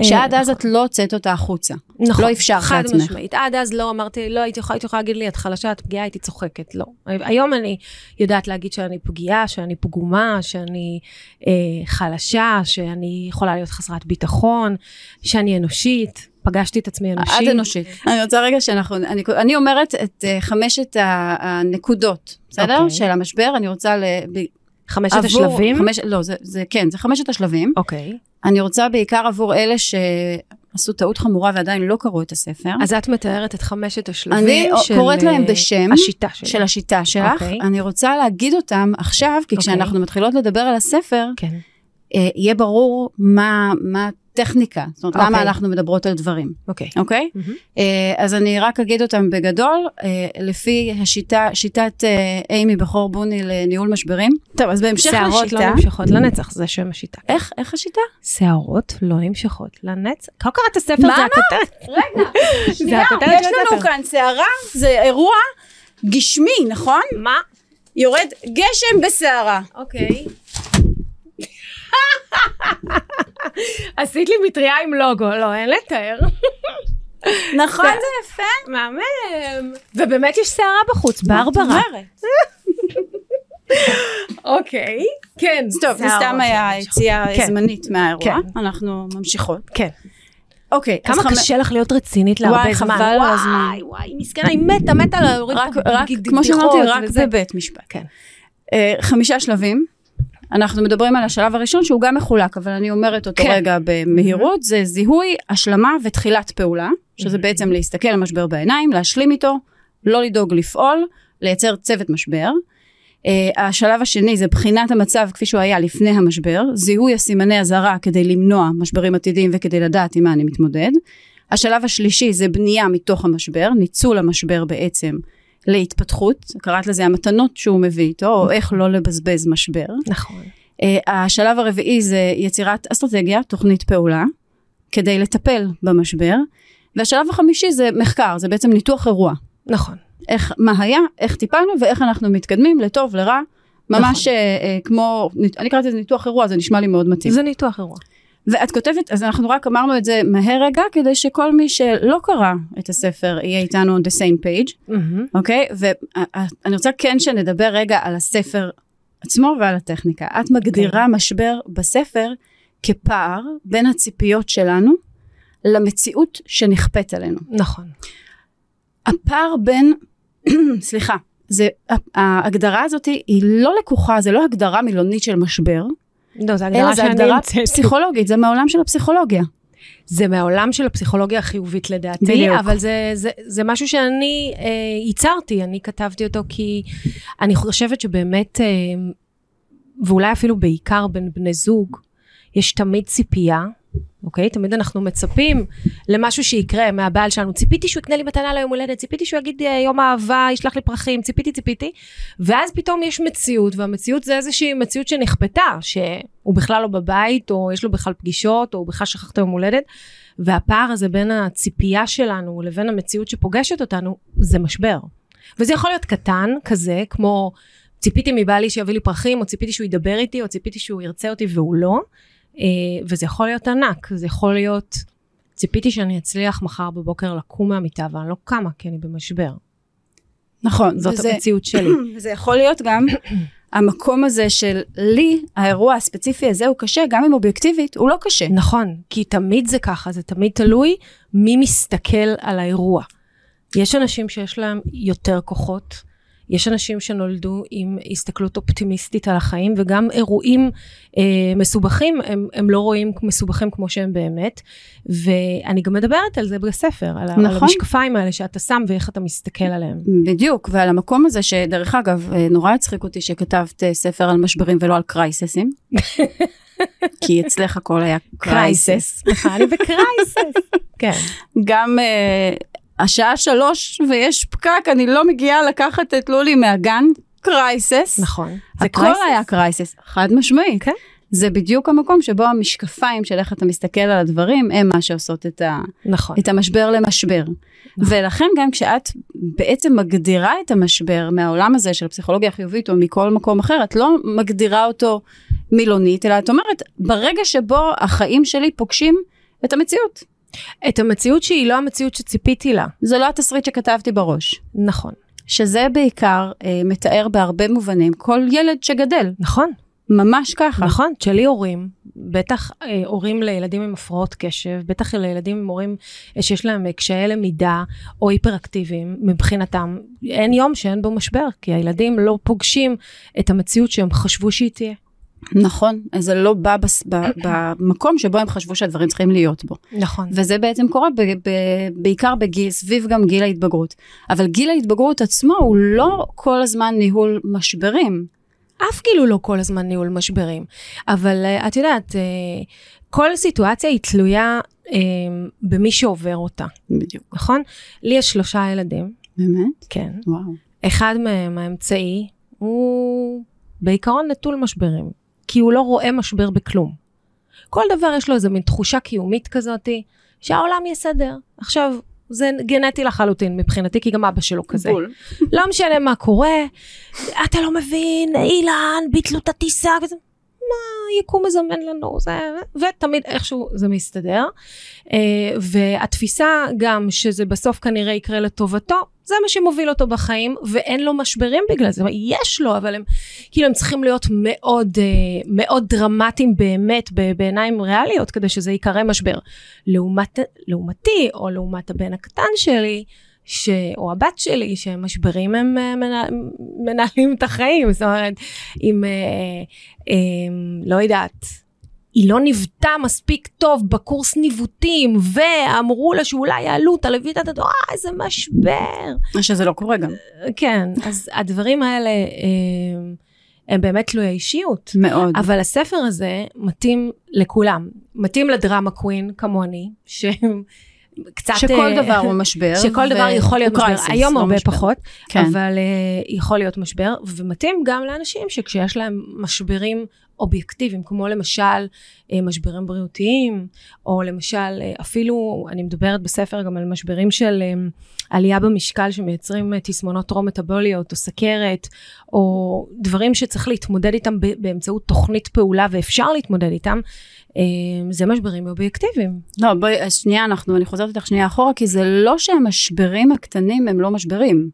אה, שעד אז נכון. את לא הוצאת אותה החוצה. נכון. לא אפשרת לעצמך. חד משמעית. עד אז לא אמרתי, לא הייתי יכולה, הייתי יכולה להגיד לי, את חלשה, את פגיעה, הייתי צוחקת. לא. היום אני יודעת להגיד שאני פגיעה, שאני פגומה, שאני אה, חלשה, שאני יכולה להיות חסרת ביטחון, שאני אנושית. פגשתי את עצמי אנושית. את אנושית. אני רוצה רגע שאנחנו, אני, אני אומרת את uh, חמשת הנקודות, בסדר? Okay. אוקיי. של המשבר, אני רוצה ל... חמשת עבור, השלבים? חמש, לא, זה, זה כן, זה חמשת השלבים. אוקיי. Okay. אני רוצה בעיקר עבור אלה שעשו טעות חמורה ועדיין לא קראו את הספר. אז את מתארת את חמשת השלבים של... אני קוראת להם בשם. השיטה שלי. של השיטה שלך. Okay. אוקיי. אני רוצה להגיד אותם עכשיו, כי okay. כשאנחנו אוקיי. מתחילות לדבר על הספר, כן. אה, יהיה ברור מה, מה טכניקה, זאת אומרת, okay. למה אוקיי. אנחנו מדברות על דברים. אוקיי. Okay. אוקיי? Okay? Mm-hmm. אז אני רק אגיד אותם בגדול, uh, לפי השיטה, שיטת uh, אימי בכור בוני לניהול משברים. טוב, אז בהמשך לשיטה... שערות לא נמשכות לנצח, זה שם השיטה. איך, איך השיטה? שערות לא נמשכות לנצח. לא קראת הספר, זה הכותרת. רגע, שנייה, יש לנו כאן שערה, זה אירוע גשמי, נכון? מה? יורד גשם בסערה. אוקיי. Okay. עשית לי מטריה עם לוגו, לא, אין לתאר. נכון, זה יפה. מהמם. ובאמת יש שערה בחוץ, ברברה. אוקיי, כן. טוב, זה סתם היה יציאה כן. זמנית מהאירוע, כן. אנחנו ממשיכות. כן. אוקיי, כמה קשה לך להיות רצינית להרבה זמן. וואי, חבל על הזמן. וואי, וואי, מסכנה, היא מתה, מתה להוריד את הבדיחות. כמו שאמרתי, רק בבית משפט. כן. אה, חמישה שלבים. אנחנו מדברים על השלב הראשון שהוא גם מחולק, אבל אני אומרת אותו כן. רגע במהירות, mm-hmm. זה זיהוי, השלמה ותחילת פעולה, שזה mm-hmm. בעצם להסתכל על משבר בעיניים, להשלים איתו, לא לדאוג לפעול, לייצר צוות משבר. Uh, השלב השני זה בחינת המצב כפי שהוא היה לפני המשבר, זיהוי הסימני אזהרה כדי למנוע משברים עתידיים וכדי לדעת עם מה אני מתמודד. השלב השלישי זה בנייה מתוך המשבר, ניצול המשבר בעצם להתפתחות, קראת לזה המתנות שהוא מביא איתו, או איך לא לבזבז משבר. נכון. Uh, השלב הרביעי זה יצירת אסטרטגיה, תוכנית פעולה, כדי לטפל במשבר. והשלב החמישי זה מחקר, זה בעצם ניתוח אירוע. נכון. איך, מה היה, איך טיפלנו ואיך אנחנו מתקדמים לטוב, לרע. ממש נכון. אה, אה, כמו, אני קראתי לזה ניתוח אירוע, זה נשמע לי מאוד מתאים. זה ניתוח אירוע. ואת כותבת, אז אנחנו רק אמרנו את זה מהר רגע, כדי שכל מי שלא קרא את הספר יהיה איתנו on the same page, אוקיי? Mm-hmm. Okay? ואני רוצה כן שנדבר רגע על הספר עצמו ועל הטכניקה. את מגדירה okay. אוקיי. משבר בספר כפער בין הציפיות שלנו למציאות שנכפית עלינו. נכון. הפער בין, סליחה, זה, ההגדרה הזאת היא לא לקוחה, זה לא הגדרה מילונית של משבר, לא, זו הגדרה שאני הגדרה פסיכולוגית, זה מהעולם של הפסיכולוגיה. זה מהעולם של הפסיכולוגיה החיובית לדעתי, בדיוק. אבל זה, זה, זה משהו שאני אה, ייצרתי, אני כתבתי אותו כי אני חושבת שבאמת, אה, ואולי אפילו בעיקר בין בני זוג, יש תמיד ציפייה אוקיי? תמיד אנחנו מצפים למשהו שיקרה מהבעל שלנו. ציפיתי שהוא יקנה לי מתנה ליום הולדת, ציפיתי שהוא יגיד אה, יום אהבה, ישלח לי פרחים, ציפיתי, ציפיתי. ואז פתאום יש מציאות, והמציאות זה איזושהי מציאות שנכפתה, שהוא בכלל לא בבית, או יש לו בכלל פגישות, או הוא בכלל שכח את היום הולדת. והפער הזה בין הציפייה שלנו לבין המציאות שפוגשת אותנו, זה משבר. וזה יכול להיות קטן כזה, כמו ציפיתי מבעלי שיביא לי פרחים, או ציפיתי שהוא ידבר איתי, או ציפיתי שהוא ירצה אותי והוא לא. אה, וזה יכול להיות ענק, זה יכול להיות, ציפיתי שאני אצליח מחר בבוקר לקום מהמיטה, ואני לא קמה כי אני במשבר. נכון. זאת וזה, המציאות שלי. וזה יכול להיות גם המקום הזה של לי, האירוע הספציפי הזה הוא קשה, גם אם אובייקטיבית, הוא לא קשה. נכון, כי תמיד זה ככה, זה תמיד תלוי מי מסתכל על האירוע. יש אנשים שיש להם יותר כוחות, יש אנשים שנולדו עם הסתכלות אופטימיסטית על החיים, וגם אירועים אה, מסובכים, הם, הם לא רואים מסובכים כמו שהם באמת. ואני גם מדברת על זה בספר, על, נכון. על המשקפיים האלה שאתה שם ואיך אתה מסתכל עליהם. בדיוק, ועל המקום הזה שדרך אגב, אה, נורא הצחיק אותי שכתבת אה, ספר על משברים ולא על קרייססים. כי אצלך הכל היה crisis. אני ב crisis, כן. גם uh, השעה שלוש ויש פקק, אני לא מגיעה לקחת את לולי מהגן, crisis. נכון. זה הכל crisis. היה crisis, חד משמעית. כן. זה בדיוק המקום שבו המשקפיים של איך אתה מסתכל על הדברים, הם מה שעושות את, ה, נכון. את המשבר למשבר. נכון. ולכן גם כשאת בעצם מגדירה את המשבר מהעולם הזה של פסיכולוגיה חיובית או מכל מקום אחר, את לא מגדירה אותו מילונית, אלא את אומרת, ברגע שבו החיים שלי פוגשים את המציאות. את המציאות שהיא לא המציאות שציפיתי לה. זה לא התסריט שכתבתי בראש. נכון. שזה בעיקר אה, מתאר בהרבה מובנים כל ילד שגדל. נכון. ממש ככה. נכון, תשאלי הורים, בטח אה, הורים לילדים עם הפרעות קשב, בטח לילדים עם הורים אה, שיש להם אה, קשיי למידה או היפראקטיביים מבחינתם, אין יום שאין בו משבר, כי הילדים לא פוגשים את המציאות שהם חשבו שהיא תהיה. נכון, זה לא בא בס, ב, במקום שבו הם חשבו שהדברים צריכים להיות בו. נכון. וזה בעצם קורה ב, ב, בעיקר בגיל, סביב גם גיל ההתבגרות. אבל גיל ההתבגרות עצמו הוא לא כל הזמן ניהול משברים. אף כאילו לא כל הזמן ניהול משברים. אבל uh, את יודעת, uh, כל סיטואציה היא תלויה uh, במי שעובר אותה. בדיוק. נכון? לי יש שלושה ילדים. באמת? כן. וואו. אחד מהם, האמצעי, הוא בעיקרון נטול משברים. כי הוא לא רואה משבר בכלום. כל דבר יש לו איזה מין תחושה קיומית כזאתי, שהעולם יסדר. עכשיו, זה גנטי לחלוטין מבחינתי, כי גם אבא שלו כזה. בול. לא משנה מה קורה, אתה לא מבין, אילן, ביטלו את הטיסה, וזה, מה, יקום מזמן לנו, זה, ותמיד איכשהו זה מסתדר. Uh, והתפיסה גם שזה בסוף כנראה יקרה לטובתו, זה מה שמוביל אותו בחיים, ואין לו משברים בגלל זה. יש לו, אבל הם, כאילו, הם צריכים להיות מאוד, אה, מאוד דרמטיים באמת, בעיניים ריאליות, כדי שזה ייקרא משבר. לעומת, לעומתי, או לעומת הבן הקטן שלי, ש... או הבת שלי, שמשברים הם אה, מנה... מנהלים את החיים, זאת אומרת, אם, אה, אה, לא יודעת, היא לא ניווטה מספיק טוב בקורס ניווטים, ואמרו לה שאולי יעלו אותה את הדבר, אה, איזה משבר. שזה לא קורה גם. כן, אז הדברים האלה הם, אה, הם באמת תלויי אישיות. מאוד. אבל הספר הזה מתאים לכולם. מתאים לדרמה קווין כמוני, שהם... קצת... שכל דבר הוא משבר. שכל דבר יכול להיות משבר. היום לא הרבה משבר. פחות, כן. אבל uh, יכול להיות משבר, ומתאים גם לאנשים שכשיש להם משברים אובייקטיביים, כמו למשל אה, משברים בריאותיים, או למשל אה, אפילו, אני מדברת בספר גם על משברים של אה, עלייה במשקל שמייצרים תסמונות טרום-מטבוליות, או סכרת, או דברים שצריך להתמודד איתם באמצעות תוכנית פעולה, ואפשר להתמודד איתם. זה משברים אובייקטיביים. לא, בואי, שנייה, אנחנו, אני חוזרת איתך שנייה אחורה, כי זה לא שהמשברים הקטנים הם לא משברים.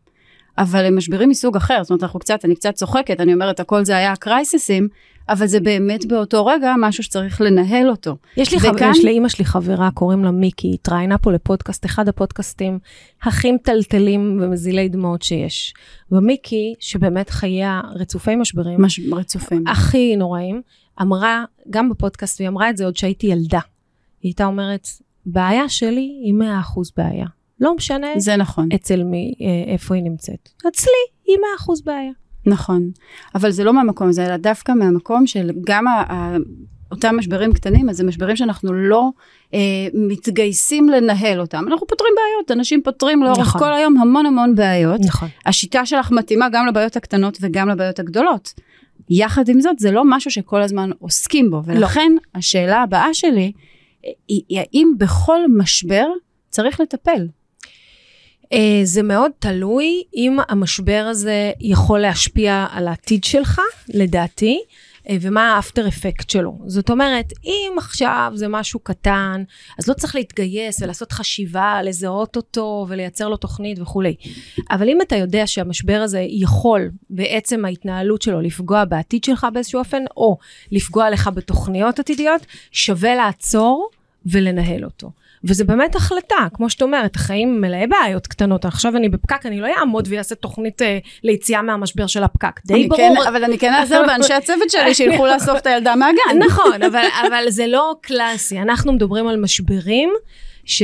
אבל הם משברים מסוג אחר, זאת אומרת, אנחנו קצת, אני קצת צוחקת, אני אומרת, הכל זה היה קרייססים, אבל זה באמת באותו רגע משהו שצריך לנהל אותו. יש לי, וכאן... חבר, יש לאימא שלי חברה, קוראים לה מיקי, היא התראיינה פה לפודקאסט, אחד הפודקאסטים הכי מטלטלים ומזילי דמעות שיש. ומיקי, שבאמת חייה רצופי משברים, מש... רצופים, הכי נוראים, אמרה, גם בפודקאסט, והיא אמרה את זה עוד שהייתי ילדה. היא הייתה אומרת, בעיה שלי היא 100% בעיה. לא משנה זה נכון. אצל מי, אה, איפה היא נמצאת. אצלי היא 100% בעיה. נכון, אבל זה לא מהמקום הזה, אלא דווקא מהמקום של גם ה, ה, אותם משברים קטנים, אז זה משברים שאנחנו לא אה, מתגייסים לנהל אותם. אנחנו פותרים בעיות, אנשים פותרים לאורך נכון. כל היום המון המון בעיות. נכון. השיטה שלך מתאימה גם לבעיות הקטנות וגם לבעיות הגדולות. יחד עם זאת, זה לא משהו שכל הזמן עוסקים בו, לא. ולכן לא. השאלה הבאה שלי, היא האם בכל משבר צריך לטפל? Uh, זה מאוד תלוי אם המשבר הזה יכול להשפיע על העתיד שלך, לדעתי, ומה האפטר אפקט שלו. זאת אומרת, אם עכשיו זה משהו קטן, אז לא צריך להתגייס ולעשות חשיבה, לזהות אותו ולייצר לו תוכנית וכולי. אבל אם אתה יודע שהמשבר הזה יכול בעצם ההתנהלות שלו לפגוע בעתיד שלך באיזשהו אופן, או לפגוע לך בתוכניות עתידיות, שווה לעצור ולנהל אותו. וזה באמת החלטה, כמו שאת אומרת, החיים מלאי בעיות קטנות, עכשיו אני בפקק, אני לא אעמוד ואעשה תוכנית אה, ליציאה מהמשבר של הפקק, די ברור. כן, אבל אני כן אעזר באנשי הצוות שלי שילכו לאסוף את הילדה מהגן. נכון, אבל, אבל זה לא קלאסי, אנחנו מדברים על משברים. ש,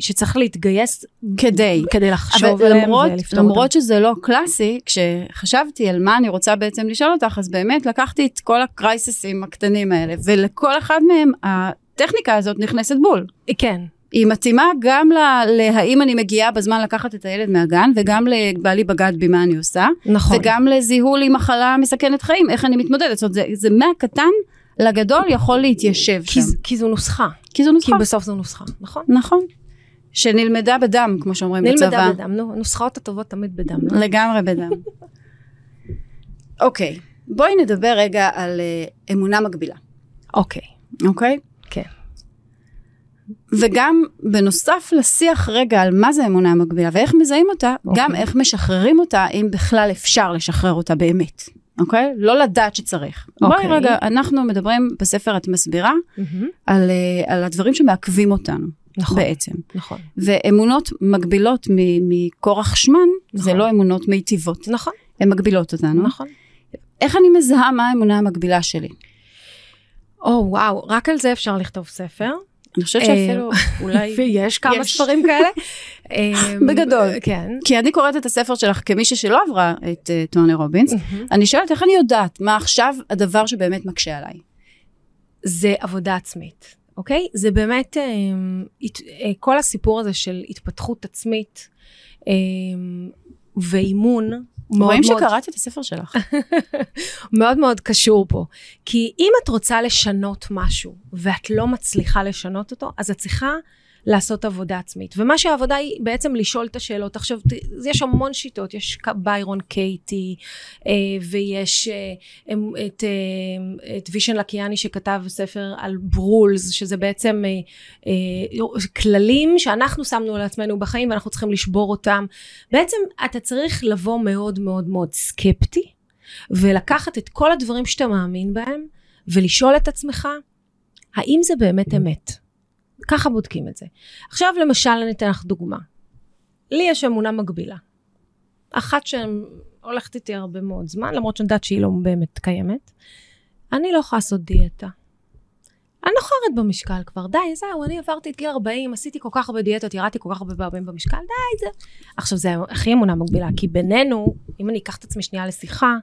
שצריך להתגייס כדי, כדי לחשוב עליהם ולפתור אותם. למרות שזה לא קלאסי, כשחשבתי על מה אני רוצה בעצם לשאול אותך, אז באמת לקחתי את כל הקרייססים הקטנים האלה, ולכל אחד מהם הטכניקה הזאת נכנסת בול. כן. היא מתאימה גם להאם אני מגיעה בזמן לקחת את הילד מהגן, וגם לבעלי בגד בי מה אני עושה. נכון. וגם לזיהוי עם מחלה מסכנת חיים, איך אני מתמודדת. זאת אומרת, זה, זה מהקטן לגדול יכול להתיישב כי, שם. כי זו נוסחה. כי זו נוסחה. כי בסוף זו נוסחה, נכון? נכון. שנלמדה בדם, כמו שאומרים נלמדה בצבא. נלמדה בדם, נו, הנוסחאות הטובות תמיד בדם. לא? לגמרי בדם. אוקיי, בואי נדבר רגע על uh, אמונה מגבילה. אוקיי. אוקיי? כן. וגם בנוסף לשיח רגע על מה זה אמונה מגבילה ואיך מזהים אותה, okay. גם אוקיי. איך משחררים אותה, אם בכלל אפשר לשחרר אותה באמת, אוקיי? Okay? לא לדעת שצריך. Okay. בואי אוקיי. רגע, אנחנו מדברים בספר את מסבירה mm-hmm. על, uh, על הדברים שמעכבים אותנו. נכון, בעצם. נכון. ואמונות מגבילות מכורח שמן, נכון. זה לא אמונות מיטיבות. נכון. הן מגבילות אותנו. נכון. איך אני מזהה מה האמונה המגבילה שלי? או oh, וואו, רק על זה אפשר לכתוב ספר. אני חושבת שאפילו אולי... יש כמה ספרים כאלה. אמ, בגדול. כן. כי אני קוראת את הספר שלך כמישהי שלא עברה את אה, טוני רובינס, אני שואלת איך אני יודעת מה עכשיו הדבר שבאמת מקשה עליי. זה עבודה עצמית, אוקיי? זה באמת אמ, אה, כל הסיפור הזה של התפתחות עצמית אמ, ואימון רואים שקראתי את הספר שלך. מאוד מאוד קשור פה. כי אם את רוצה לשנות משהו ואת לא מצליחה לשנות אותו, אז את צריכה לעשות עבודה עצמית. ומה שהעבודה היא בעצם לשאול את השאלות. עכשיו, יש המון שיטות, יש ביירון קייטי, אה, ויש אה, את, אה, את וישן לקיאני שכתב ספר על ברולס, שזה בעצם כללים שאנחנו שמנו לעצמנו בחיים ואנחנו צריכים לשבור אותם. בעצם אתה צריך לבוא מאוד מאוד מאוד סקפטי, ולקחת את כל הדברים שאתה מאמין בהם, ולשאול את עצמך, האם זה באמת אמת? ככה בודקים את זה. עכשיו למשל אני אתן לך דוגמה. לי יש אמונה מגבילה. אחת שהולכת איתי הרבה מאוד זמן, למרות שאני יודעת שהיא לא באמת קיימת. אני לא יכולה לעשות דיאטה. אני לא חורת במשקל כבר, די, זהו, אני עברתי את גיל 40, עשיתי כל כך הרבה דיאטות, ירדתי כל כך הרבה פעמים במשקל, די, זה... עכשיו, זה הכי אמונה מגבילה, כי בינינו, אם אני אקח את עצמי שנייה לשיחה,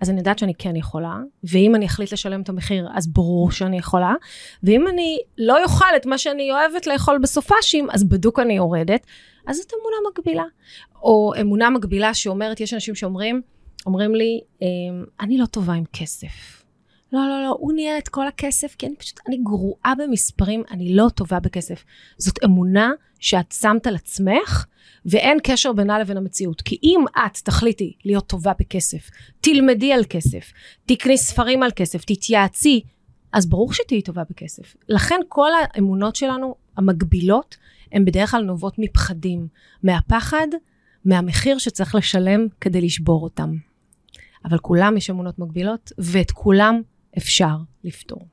אז אני יודעת שאני כן יכולה, ואם אני אחליט לשלם את המחיר, אז ברור שאני יכולה, ואם אני לא אוכל את מה שאני אוהבת לאכול בסופאשים, אז בדוק אני יורדת, אז זאת אמונה מגבילה. או אמונה מגבילה שאומרת, יש אנשים שאומרים, אומרים לי, אמ, אני לא טובה עם כסף. לא, לא, לא, הוא ניהל את כל הכסף, כי אני פשוט, אני גרועה במספרים, אני לא טובה בכסף. זאת אמונה שאת שמת על עצמך, ואין קשר בינה לבין המציאות. כי אם את תחליטי להיות טובה בכסף, תלמדי על כסף, תקני ספרים על כסף, תתייעצי, אז ברור שתהיי טובה בכסף. לכן כל האמונות שלנו, המקבילות, הן בדרך כלל נובעות מפחדים, מהפחד, מהמחיר שצריך לשלם כדי לשבור אותם. אבל כולם יש אמונות מגבילות, ואת כולם אפשר לפתור.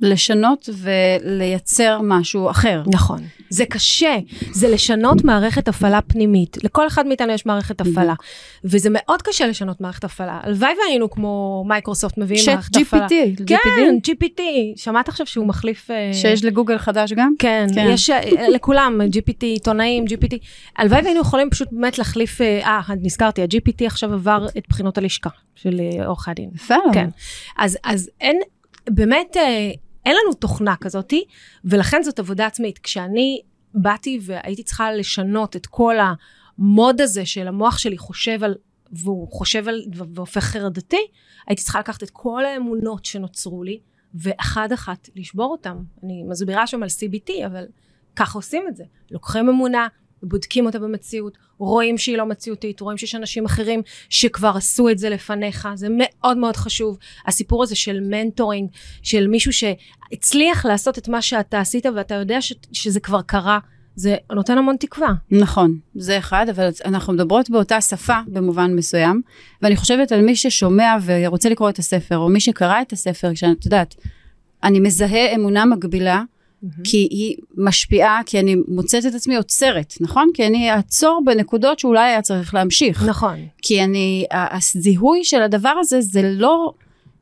לשנות ולייצר משהו אחר. נכון. זה קשה, זה לשנות מערכת הפעלה פנימית. לכל אחד מאיתנו יש מערכת הפעלה, וזה מאוד קשה לשנות מערכת הפעלה. הלוואי והיינו כמו מייקרוסופט מביאים מערכת הפעלה. GPT, כן, GPT. שמעת עכשיו שהוא מחליף... אה, שיש לגוגל חדש גם? כן, כן. יש אה, לכולם, GPT, עיתונאים, GPT. הלוואי והיינו יכולים פשוט באמת להחליף, אה, אה, נזכרתי, ה-GPT עכשיו עבר את בחינות הלשכה של עורכי הדין. יפה. כן. אז, אז אין, באמת, אין לנו תוכנה כזאתי, ולכן זאת עבודה עצמית. כשאני באתי והייתי צריכה לשנות את כל המוד הזה של המוח שלי חושב על, והוא חושב על, והופך חרדתי, הייתי צריכה לקחת את כל האמונות שנוצרו לי, ואחד אחת לשבור אותם. אני מסבירה שם על CBT, אבל ככה עושים את זה. לוקחים אמונה, בודקים אותה במציאות, רואים שהיא לא מציאותית, רואים שיש אנשים אחרים שכבר עשו את זה לפניך, זה מאוד מאוד חשוב. הסיפור הזה של מנטורינג, של מישהו שהצליח לעשות את מה שאתה עשית ואתה יודע ש- שזה כבר קרה, זה נותן המון תקווה. נכון, זה אחד, אבל אנחנו מדברות באותה שפה במובן מסוים, ואני חושבת על מי ששומע ורוצה לקרוא את הספר, או מי שקרא את הספר, כשאת יודעת, אני מזהה אמונה מקבילה, כי היא משפיעה, כי אני מוצאת את עצמי עוצרת, נכון? כי אני אעצור בנקודות שאולי היה צריך להמשיך. נכון. כי אני, הזיהוי של הדבר הזה, זה לא,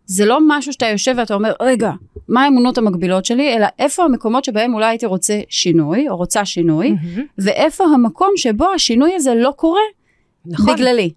זה לא משהו שאתה יושב ואתה אומר, רגע, מה האמונות המקבילות שלי, אלא איפה המקומות שבהם אולי הייתי רוצה שינוי, או רוצה שינוי, מהמם. ואיפה המקום שבו השינוי הזה לא קורה נכון. בגללי.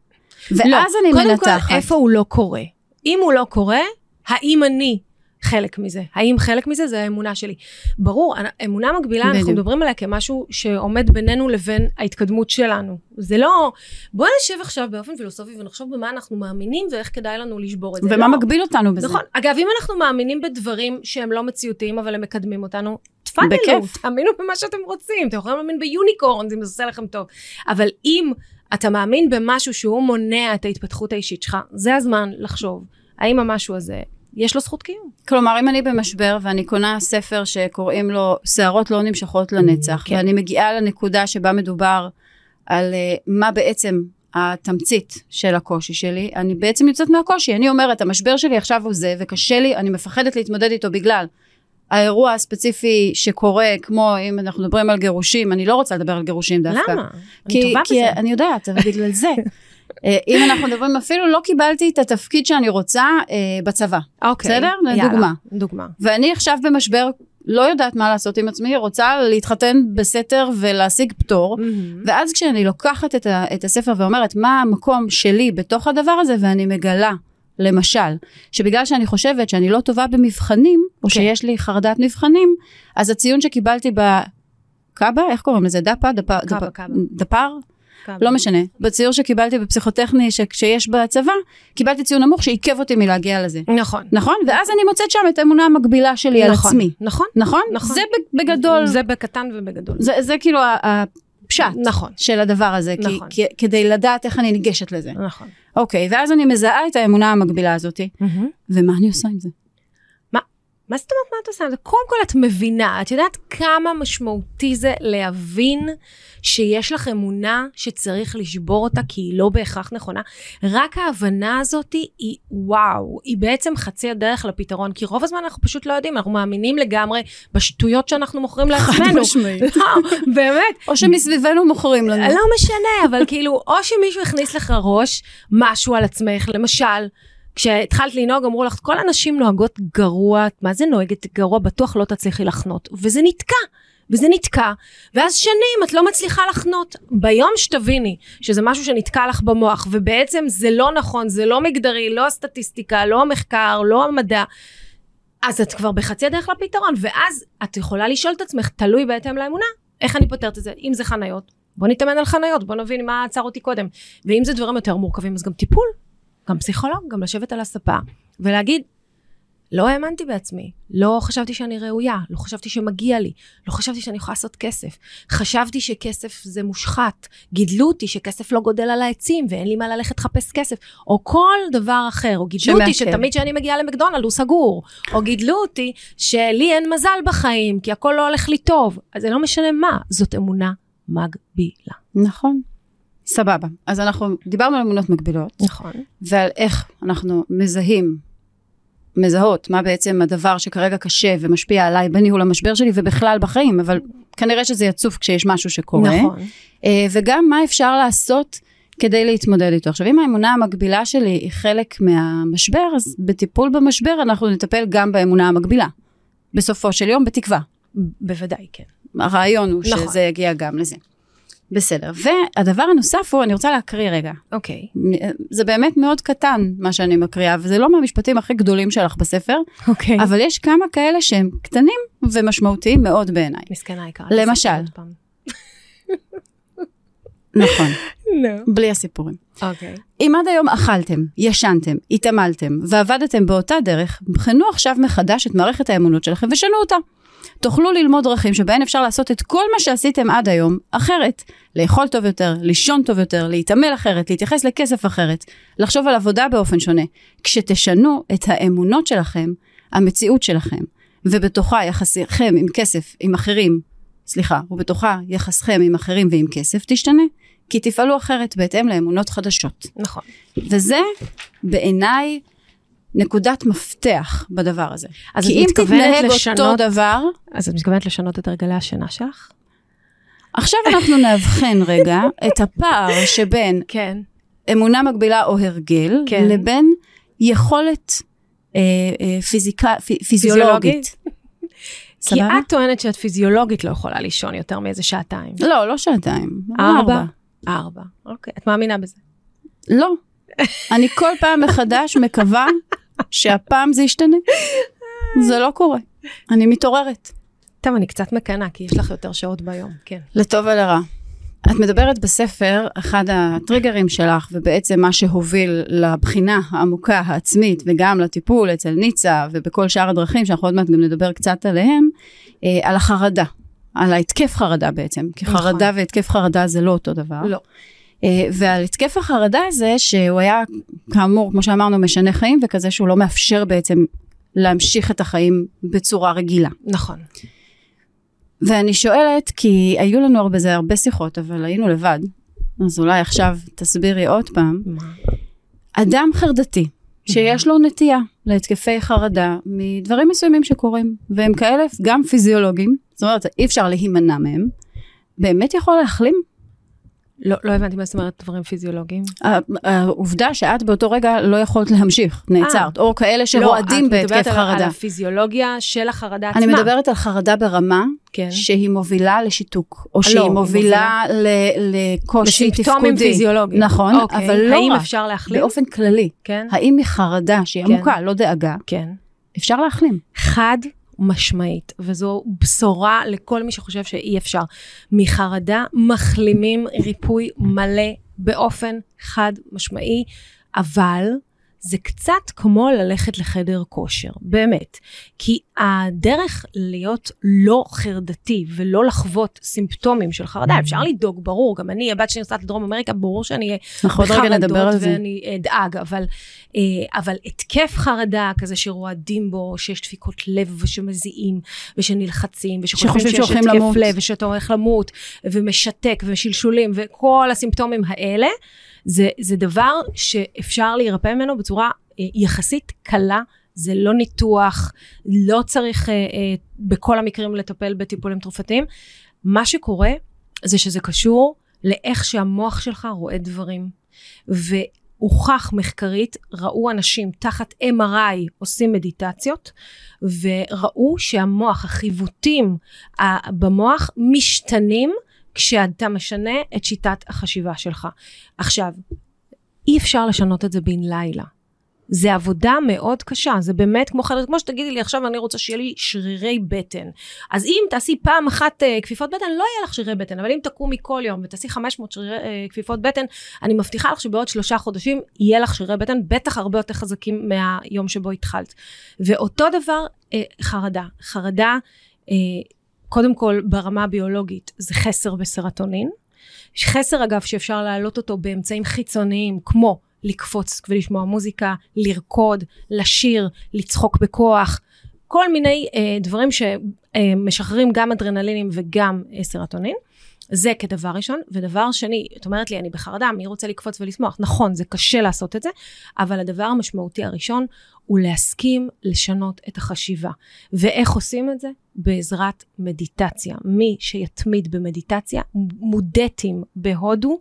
ואז לא, אני קודם מנתחת. כל, איפה הוא לא קורה? אם הוא לא קורה, האם אני חלק מזה? האם חלק מזה זה האמונה שלי? ברור, אמונה אנחנו בדיוק. מדברים עליה כמשהו שעומד בינינו לבין ההתקדמות שלנו. זה לא, בוא נשב עכשיו באופן פילוסופי ונחשוב במה אנחנו מאמינים ואיך כדאי לנו לשבור את זה. ומה לא. מגביל אותנו בזה. נכון. אגב, אם אנחנו מאמינים בדברים שהם לא מציאותיים, אבל הם מקדמים אותנו, תפאדלו. תאמינו במה שאתם רוצים. אתם יכולים להאמין ביוניקורנס, אם זה עושה לכם טוב. אבל אם אתה מאמין במשהו שהוא מונע את ההתפתחות האישית שלך, זה הזמן לחשוב, האם המשהו הזה, יש לו זכות קיום? כלומר, אם אני במשבר ואני קונה ספר שקוראים לו שערות לא נמשכות לנצח, כן. ואני מגיעה לנקודה שבה מדובר על uh, מה בעצם התמצית של הקושי שלי, אני בעצם יוצאת מהקושי. אני אומרת, המשבר שלי עכשיו הוא זה, וקשה לי, אני מפחדת להתמודד איתו בגלל האירוע הספציפי שקורה, כמו אם אנחנו מדברים על גירושים, אני לא רוצה לדבר על גירושים דווקא. למה? כי, אני טובה כי בזה. אני יודעת, אבל בגלל זה. אה, אם אנחנו מדברים, אפילו לא קיבלתי את התפקיד שאני רוצה אה, בצבא. אוקיי. בסדר? יאללה, לדוגמה. דוגמה. ואני עכשיו במשבר, לא יודעת מה לעשות עם עצמי, רוצה להתחתן בסתר ולהשיג פטור. מהמם. ואז כשאני לוקחת את, ה, את הספר ואומרת מה המקום שלי בתוך הדבר הזה, ואני מגלה, למשל, שבגלל שאני חושבת שאני לא טובה במבחנים, או כן. שיש לי חרדת מבחנים, אז הציון שקיבלתי בקאבה, איך קוראים לזה? דפה? דפה? דפה-. דפר? לא משנה. בציור שקיבלתי בפסיכוטכני ש- שיש בצבא, קיבלתי ציון נמוך שעיכב אותי מלהגיע לזה. נכון. נכון? ואז אני מוצאת שם את האמונה המקבילה שלי על נכון, עצמי. נכון. נכון? נכון. זה בגדול, זה, בקטן ובגדול. זה, זה כאילו הפשט נכון. של הדבר הזה, נכון. כי, כי, כדי לדעת איך אני ניגשת לזה. נכון. אוקיי, ואז אני מזהה את האמונה המקבילה הזאת, ומה אני עושה עם זה? מה זאת אומרת מה את עושה? קודם כל את מבינה, את יודעת כמה משמעותי זה להבין שיש לך אמונה שצריך לשבור אותה כי היא לא בהכרח נכונה. רק ההבנה הזאת היא וואו, היא בעצם חצי הדרך לפתרון, כי רוב הזמן אנחנו פשוט לא יודעים, אנחנו מאמינים לגמרי בשטויות שאנחנו מוכרים לעצמנו. משמעית. לא, באמת. או שמסביבנו מוכרים לנו. לא משנה, אבל כאילו, או שמישהו הכניס לך ראש משהו על עצמך, למשל, כשהתחלת לנהוג אמרו לך, כל הנשים נוהגות גרוע, מה זה נוהגת גרוע? בטוח לא תצליחי לחנות. וזה נתקע, וזה נתקע, ואז שנים את לא מצליחה לחנות. ביום שתביני שזה משהו שנתקע לך במוח, ובעצם זה לא נכון, זה לא מגדרי, לא הסטטיסטיקה, לא המחקר, לא המדע, אז את כבר בחצי הדרך לפתרון, ואז את יכולה לשאול את עצמך, תלוי בהתאם לאמונה, איך אני פותרת את זה? אם זה חניות, בוא נתאמן על חניות, בוא נבין מה עצר אותי קודם. ואם זה דברים יותר מורכבים, אז גם טיפול, גם פסיכולוג, גם לשבת על הספה ולהגיד, לא האמנתי בעצמי, לא חשבתי שאני ראויה, לא חשבתי שמגיע לי, לא חשבתי שאני יכולה לעשות כסף. חשבתי שכסף זה מושחת, גידלו אותי שכסף לא גודל על העצים ואין לי מה ללכת לחפש כסף, או כל דבר אחר, או גידלו אותי שמעכב. שתמיד כשאני מגיעה למקדונלד הוא סגור, או גידלו אותי שלי אין מזל בחיים, כי הכל לא הולך לי טוב. אז זה לא משנה מה, זאת אמונה מגבילה. נכון. סבבה. אז אנחנו דיברנו על אמונות מגבילות, נכון. ועל איך אנחנו מזהים, מזהות, מה בעצם הדבר שכרגע קשה ומשפיע עליי בניהול המשבר שלי ובכלל בחיים, אבל כנראה שזה יצוף כשיש משהו שקורה. נכון. אה, וגם מה אפשר לעשות כדי להתמודד איתו. עכשיו, אם האמונה המקבילה שלי היא חלק מהמשבר, אז בטיפול במשבר אנחנו נטפל גם באמונה המקבילה. בסופו של יום, בתקווה. בוודאי, כן. הרעיון הוא נכון. שזה יגיע גם לזה. בסדר. והדבר הנוסף הוא, אני רוצה להקריא רגע. אוקיי. זה באמת מאוד קטן מה שאני מקריאה, וזה לא מהמשפטים הכי גדולים שלך בספר, אוקיי. אבל יש כמה כאלה שהם קטנים ומשמעותיים מאוד בעיניי. מסכנה יקרה. למשל. נכון, נו. בלי הסיפורים. אוקיי. אם עד היום אכלתם, ישנתם, התעמלתם ועבדתם באותה דרך, בחנו עכשיו מחדש את מערכת האמונות שלכם ושנו אותה. תוכלו ללמוד דרכים שבהן אפשר לעשות את כל מה שעשיתם עד היום אחרת. לאכול טוב יותר, לישון טוב יותר, להתעמל אחרת, להתייחס לכסף אחרת, לחשוב על עבודה באופן שונה. כשתשנו את האמונות שלכם, המציאות שלכם, ובתוכה יחסיכם עם כסף, עם אחרים, סליחה, ובתוכה יחסכם עם אחרים ועם כסף, תשתנה. כי תפעלו אחרת בהתאם לאמונות חדשות. נכון. וזה בעיניי נקודת מפתח בדבר הזה. אז כי אם תתנהג אותו לשנות- דבר, אז את מתכוונת לשנות את הרגלי השינה שלך? עכשיו אנחנו נאבחן רגע את הפער שבין כן. אמונה מקבילה או הרגל, כן. לבין יכולת אה, אה, פיזיקה, פי, פיזיולוגית. כי? את טוענת שאת פיזיולוגית לא יכולה לישון יותר מאיזה שעתיים. לא, לא שעתיים. ארבע? ארבע. אוקיי. את מאמינה בזה? לא. אני כל פעם מחדש מקווה שהפעם זה ישתנה. זה לא קורה. אני מתעוררת. טוב, אני קצת מקנאה, כי יש לך יותר שעות ביום. כן. לטוב ולרע. את מדברת בספר, אחד הטריגרים שלך, ובעצם מה שהוביל לבחינה העמוקה העצמית, וגם לטיפול אצל ניצה, ובכל שאר הדרכים, שאנחנו עוד מעט גם נדבר קצת עליהם, אה, על החרדה. על ההתקף חרדה בעצם, כי נכון. חרדה והתקף חרדה זה לא אותו דבר. לא. אה, ועל התקף החרדה הזה, שהוא היה, כאמור, כמו שאמרנו, משנה חיים, וכזה שהוא לא מאפשר בעצם להמשיך את החיים בצורה רגילה. נכון. ואני שואלת, כי היו לנו הרבה זה הרבה שיחות, אבל היינו לבד, אז אולי עכשיו תסבירי עוד פעם. מה? אדם חרדתי, שיש לו נטייה להתקפי חרדה מדברים מסוימים שקורים, והם כאלה גם פיזיולוגיים, זאת אומרת, אי אפשר להימנע מהם, באמת יכול להחלים? לא, לא הבנתי מה זאת אומרת דברים פיזיולוגיים. העובדה שאת באותו רגע לא יכולת להמשיך, נעצרת, או כאלה שרועדים לא, את מדברת בהתקף על- על חרדה. הפיזיולוגיה של החרדה עצמה. אני מדברת על חרדה ברמה כן. שהיא מובילה לשיתוק, או לא, שהיא היא מובילה ל- לקושי תפקודי. לסימפטומים פיזיולוגיים. נכון, אוקיי. אבל לא האם רק. אפשר להחלים? באופן כללי. כן. האם מחרדה שהיא כן. עמוקה, לא דאגה, כן. אפשר להחלים? חד משמעית, וזו בשורה לכל מי שחושב שאי אפשר. מחרדה מחלימים ריפוי מלא באופן חד משמעי, אבל זה קצת כמו ללכת לחדר כושר, באמת. כי הדרך להיות לא חרדתי ולא לחוות סימפטומים של חרדה, אפשר לדאוג, ברור, גם אני, הבת שלי נוסעת לדרום אמריקה, ברור שאני אהיה זה. ואני אדאג, אבל, אה, אבל התקף חרדה כזה שרועדים בו, שיש דפיקות לב ושמזיעים ושנלחצים ושחושבים שחושבים שיש התקף למות. לב ושאתה הולך למות ומשתק ושלשולים וכל הסימפטומים האלה, זה, זה דבר שאפשר להירפא ממנו בצורה אה, יחסית קלה. זה לא ניתוח, לא צריך אה, אה, בכל המקרים לטפל בטיפולים תרופתיים. מה שקורה זה שזה קשור לאיך שהמוח שלך רואה דברים. והוכח מחקרית, ראו אנשים תחת MRI עושים מדיטציות, וראו שהמוח, החיווטים במוח משתנים כשאתה משנה את שיטת החשיבה שלך. עכשיו, אי אפשר לשנות את זה בן לילה. זה עבודה מאוד קשה, זה באמת כמו חדר, כמו שתגידי לי עכשיו אני רוצה שיהיה לי שרירי בטן. אז אם תעשי פעם אחת uh, כפיפות בטן, לא יהיה לך שרירי בטן, אבל אם תקומי כל יום ותעשי 500 שרירי uh, כפיפות בטן, אני מבטיחה לך שבעוד שלושה חודשים יהיה לך שרירי בטן, בטח הרבה יותר חזקים מהיום שבו התחלת. ואותו דבר, uh, חרדה. חרדה, uh, קודם כל ברמה הביולוגית, זה חסר בסרטונין. חסר אגב שאפשר להעלות אותו באמצעים חיצוניים כמו לקפוץ ולשמוע מוזיקה, לרקוד, לשיר, לצחוק בכוח, כל מיני אה, דברים שמשחררים גם אדרנלינים וגם אה, סרטונין. זה כדבר ראשון. ודבר שני, את אומרת לי, אני בחרדה, מי רוצה לקפוץ ולשמוח? נכון, זה קשה לעשות את זה, אבל הדבר המשמעותי הראשון הוא להסכים לשנות את החשיבה. ואיך עושים את זה? בעזרת מדיטציה. מי שיתמיד במדיטציה, מודטים בהודו,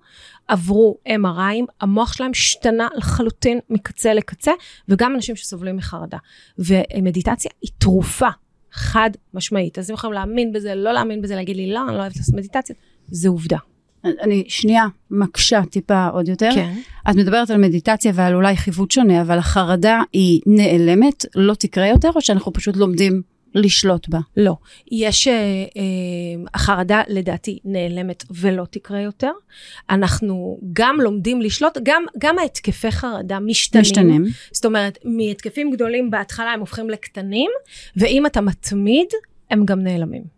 עברו MRIים, המוח שלהם השתנה לחלוטין מקצה לקצה, וגם אנשים שסובלים מחרדה. ומדיטציה היא תרופה. חד משמעית. אז הם יכולים להאמין בזה, לא להאמין בזה, להגיד לי, לא, אני לא אוהבת לעשות מדיטציה, זה עובדה. אני שנייה מקשה טיפה עוד יותר. כן. את מדברת על מדיטציה ועל אולי חיווט שונה, אבל החרדה היא נעלמת, לא תקרה יותר, או שאנחנו פשוט לומדים לשלוט בה? לא. יש, אה, אה, החרדה לדעתי נעלמת ולא תקרה יותר. אנחנו גם לומדים לשלוט, גם, גם ההתקפי חרדה משתנים. משתנים. זאת אומרת, מהתקפים גדולים בהתחלה הם הופכים לקטנים, ואם אתה מתמיד, הם גם נעלמים.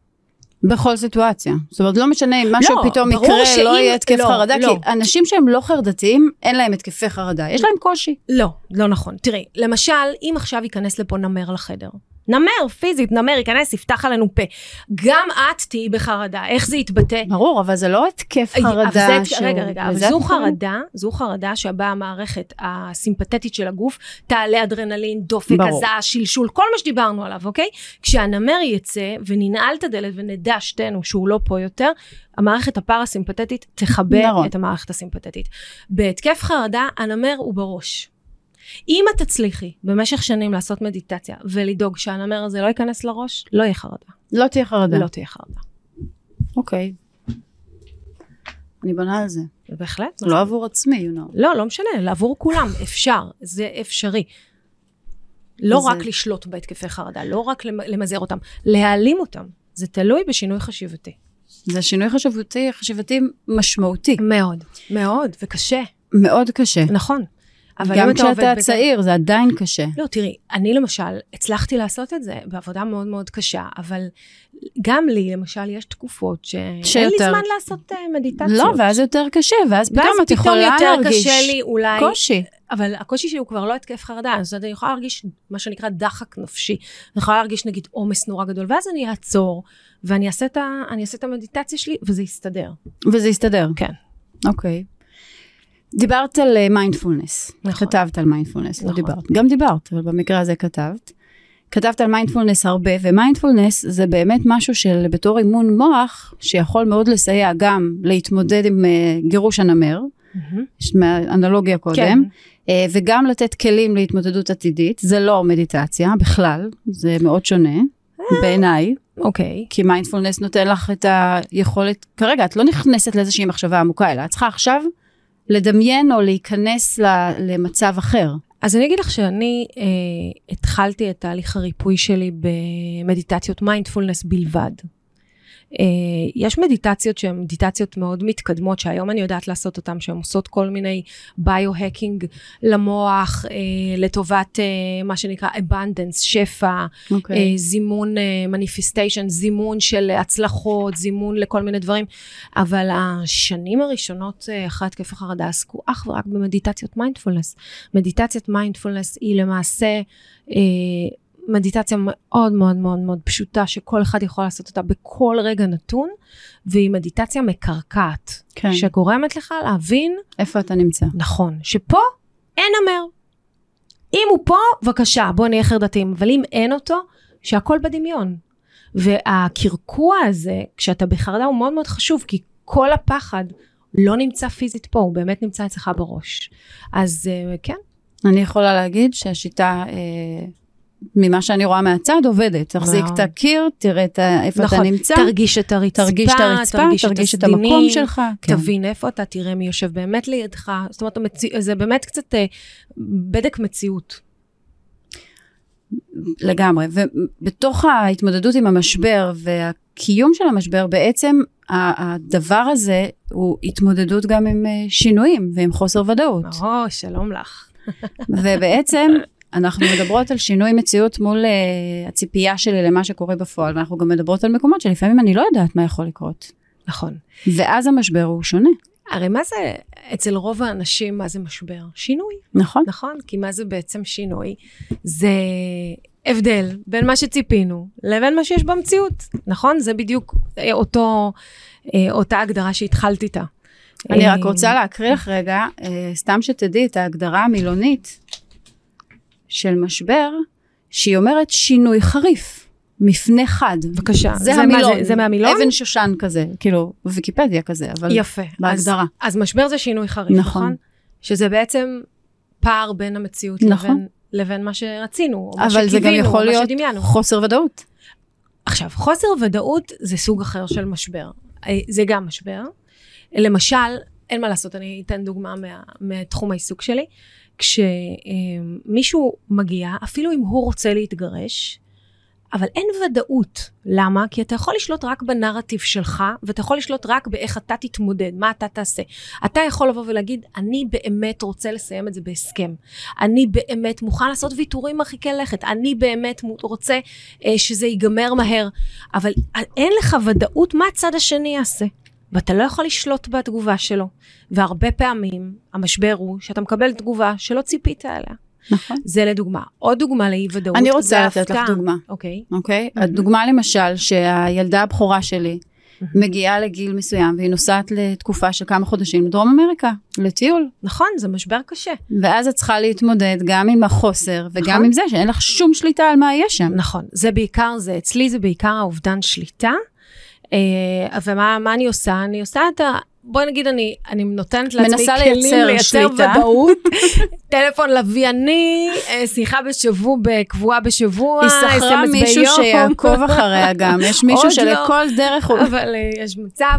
בכל סיטואציה. זאת אומרת, לא משנה אם משהו לא, פתאום יקרה, שאם- לא יהיה התקף לא, חרדה, לא. כי אנשים שהם לא חרדתיים, אין להם התקפי חרדה, יש להם קושי. לא, לא נכון. תראי, למשל, אם עכשיו ייכנס לפה נמר לחדר, נמר, פיזית, נמר ייכנס, יפתח עלינו פה. גם את תהיי בחרדה, איך זה יתבטא? ברור, אבל זה לא התקף אבל חרדה. זה, שהוא- רגע, רגע, אבל זו? חרדה, זו חרדה שבה המערכת הסימפתטית של הגוף תעלה אדרנלין, דופק. הזעה, שלשול, כל מה שדיברנו עליו, אוקיי? כשהנמר יצא וננעל את הדלת ונדע שתינו שהוא לא פה יותר, המערכת הפרסימפתטית תכבה נכון. את המערכת הסימפתטית. בהתקף חרדה, הנמר הוא בראש. אם את תצליחי במשך שנים לעשות מדיטציה ולדאוג שהנמר הזה לא ייכנס לראש, לא יהיה חרדה. לא תהיה חרדה. לא תהיה חרדה. אוקיי. אני בונה על זה. בהחלט. לא עבור עצמי, you know. לא, לא משנה, לעבור כולם, אפשר, זה אפשרי. לא זה- רק לשלוט בהתקפי חרדה, לא רק למ- למזער אותם, להעלים אותם. זה תלוי בשינוי חשיבתי. זה שינוי חשיבתי, חשיבתי משמעותי. מאוד, מאוד, וקשה, מאוד קשה. נכון. אבל גם כשאתה צעיר, זה עדיין קשה. לא, תראי, אני למשל, הצלחתי לעשות את זה בעבודה מאוד מאוד קשה, אבל גם לי, למשל, יש תקופות שאין לי זמן לעשות uh, מדיטציות. לא, ואז יותר קשה, ואז פתאום ואז את יכולה יותר להרגיש קשה לי אולי, קושי. אבל הקושי שלי הוא כבר לא התקף חרדה, אז אני יכולה להרגיש מה שנקרא דחק נפשי. אני יכולה להרגיש נגיד עומס נורא גדול, ואז אני אעצור, ואני אעשה את, ה, אעשה את המדיטציה שלי, וזה יסתדר. וזה יסתדר. כן. אוקיי. דיברת על מיינדפולנס. נכון. כתבת על מיינדפולנס, לא נכון. דיברת. גם דיברת, אבל במקרה הזה כתבת. כתבת על מיינדפולנס הרבה, ומיינדפולנס זה באמת משהו של בתור אימון מוח, שיכול מאוד לסייע גם להתמודד עם אה, גירוש הנמר, יש מהאנלוגיה קודם, כן. אה, וגם לתת כלים להתמודדות עתידית. זה לא מדיטציה בכלל, זה מאוד שונה בעיניי. אוקיי. כי מיינדפולנס נותן לך את היכולת, כרגע את לא נכנסת לאיזושהי מחשבה עמוקה, אלא את צריכה עכשיו לדמיין או להיכנס למצב אחר. אז אני אגיד לך שאני אה, התחלתי את תהליך הריפוי שלי במדיטציות מיינדפולנס בלבד. אה, יש מדיטציות שהן מדיטציות מאוד מתקדמות, שהיום אני יודעת לעשות אותן, שהן עושות כל מיני ביו-הקינג למוח, אה, לטובת אה, מה שנקרא abundance, שפע, אוקיי. אה, זימון manifestation, זימון של הצלחות, זימון לכל מיני דברים, אבל השנים הראשונות אחרי התקף החרדה עסקו אך ורק במדיטציות מיינדפולנס. מדיטציית מיינדפולנס היא למעשה מדיטציה מאוד מאוד מאוד מאוד פשוטה, שכל אחד יכול לעשות אותה בכל רגע נתון, והיא מדיטציה מקרקעת, כן. שגורמת לך להבין איפה אתה נמצא? נכון, שפה אין נמר. אם הוא פה, בבקשה, בוא נהיה חרדתיים, אבל אם אין אותו, שהכל בדמיון. והקרקוע הזה, כשאתה בחרדה, הוא מאוד מאוד חשוב, כי כל הפחד לא נמצא פיזית פה, הוא באמת נמצא אצלך בראש. אז אה, כן, אני יכולה להגיד שהשיטה אה, ממה שאני רואה מהצד, עובדת. תחזיק. את הקיר, תראה את ה- איפה נכון, אתה נמצא, תרגיש את הרצפה, תרגיש את הרצפה, תרגיש את המקום הסדינים, שלך. כן. תבין איפה אתה, תראה מי יושב באמת לידך. זאת אומרת, המציא, זה באמת קצת אה, בדק מציאות. לגמרי. ובתוך ההתמודדות עם המשבר והקיום של המשבר, בעצם הדבר הזה הוא התמודדות גם עם אה, שינויים ועם חוסר ודאות. או, שלום לך. ובעצם אנחנו מדברות על שינוי מציאות מול uh, הציפייה שלי למה שקורה בפועל, ואנחנו גם מדברות על מקומות שלפעמים אני לא יודעת מה יכול לקרות. נכון. ואז המשבר הוא שונה, הרי מה זה, אצל רוב האנשים, מה זה משבר? שינוי, נכון? נכון? כי מה זה בעצם שינוי? זה הבדל בין מה שציפינו לבין מה שיש במציאות, נכון? זה בדיוק אה, אותו, אה, אותה הגדרה שהתחלת איתה. אני רק רוצה להקריא לך רגע, סתם שתדעי את ההגדרה המילונית של משבר, שהיא אומרת שינוי חריף, מפנה חד. בבקשה, זה זה מה המילון, זה- זה מהמילון? אבן שושן כזה, כאילו, ויקיפדיה כזה, אבל יפה. בהגדרה. אז, אז משבר זה שינוי חריף, נכון. נכון? שזה בעצם פער בין המציאות נכון. לבין, לבין מה שרצינו, או מה אבל זה גם שקיווינו, יכול או מה להיות שדמיינו. חוסר ודאות. עכשיו, חוסר ודאות זה סוג אחר של משבר. אה, זה גם משבר. למשל, אין מה לעשות, אני אתן דוגמה מה, מתחום העיסוק שלי. כשמישהו מגיע, אפילו אם הוא רוצה להתגרש, אבל אין ודאות. למה? כי אתה יכול לשלוט רק בנרטיב שלך, ואתה יכול לשלוט רק באיך אתה תתמודד, מה אתה תעשה. אתה יכול לבוא ולהגיד, אני באמת רוצה לסיים את זה בהסכם. אני באמת מוכן לעשות ויתורים מרחיקי לכת. אני באמת רוצה אה, שזה ייגמר מהר. אבל אין לך ודאות מה הצד השני יעשה. ואתה לא יכול לשלוט בתגובה שלו. והרבה פעמים המשבר הוא שאתה מקבל תגובה שלא ציפית עליה. נכון. זה לדוגמה. עוד דוגמה לאי ודאות. אני רוצה לתת לך. דוגמה. אוקיי. אוקיי? מהמם. הדוגמה למשל, שהילדה הבכורה שלי מהמם. מגיעה לגיל מסוים והיא נוסעת לתקופה של כמה חודשים לדרום אמריקה, לטיול. נכון, זה משבר קשה. ואז את צריכה להתמודד גם עם החוסר וגם נכון. עם זה שאין לך שום שליטה על מה יש שם. נכון, זה בעיקר זה, אצלי זה בעיקר האובדן שליטה. אה, ומה מה אני עושה? אני עושה את ה... בואי נגיד, אני, אני נותנת לעצמי מנסה כלים לייצר לייצר. ודאות, טלפון לווייני, אה, שיחה בשבוע, קבועה בשבוע, היא שכרה מישהו. שיעקוב אחריה גם, יש מישהו שלכל דרך הוא... אבל אה, יש מצב.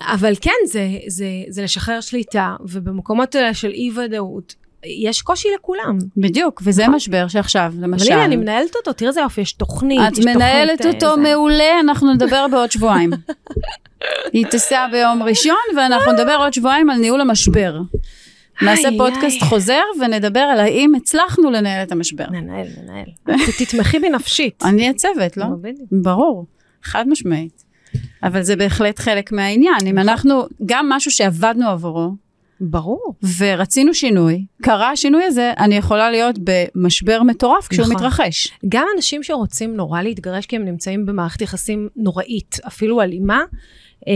אבל כן, זה, זה, זה לשחרר שליטה, ובמקומות האלה של אי-ודאות, יש קושי לכולם. בדיוק, וזה נכון. משבר שעכשיו, אבל למשל, הנה, אני מנהלת אותו, תראה איזה יופי, יש תוכנית, את יש מנהלת תוכנית, אותו אה, זה. מעולה, אנחנו נדבר בעוד שבועיים. היא תיסע ביום ראשון, ואנחנו נדבר עוד שבועיים על ניהול המשבר. נעשה פודקאסט. חוזר ונדבר על האם הצלחנו לנהל את המשבר. ננהל, ננהל. תתמכי בי נפשית. אני הצוות, לא? ברור, חד משמעית. אבל זה בהחלט חלק מהעניין. אם. אנחנו, גם משהו שעבדנו עבורו, ברור. ורצינו שינוי, קרה השינוי הזה, אני יכולה להיות במשבר מטורף כשהוא נכון. מתרחש. גם אנשים שרוצים נורא להתגרש כי הם נמצאים במערכת יחסים נוראית, אפילו אלימה, אה,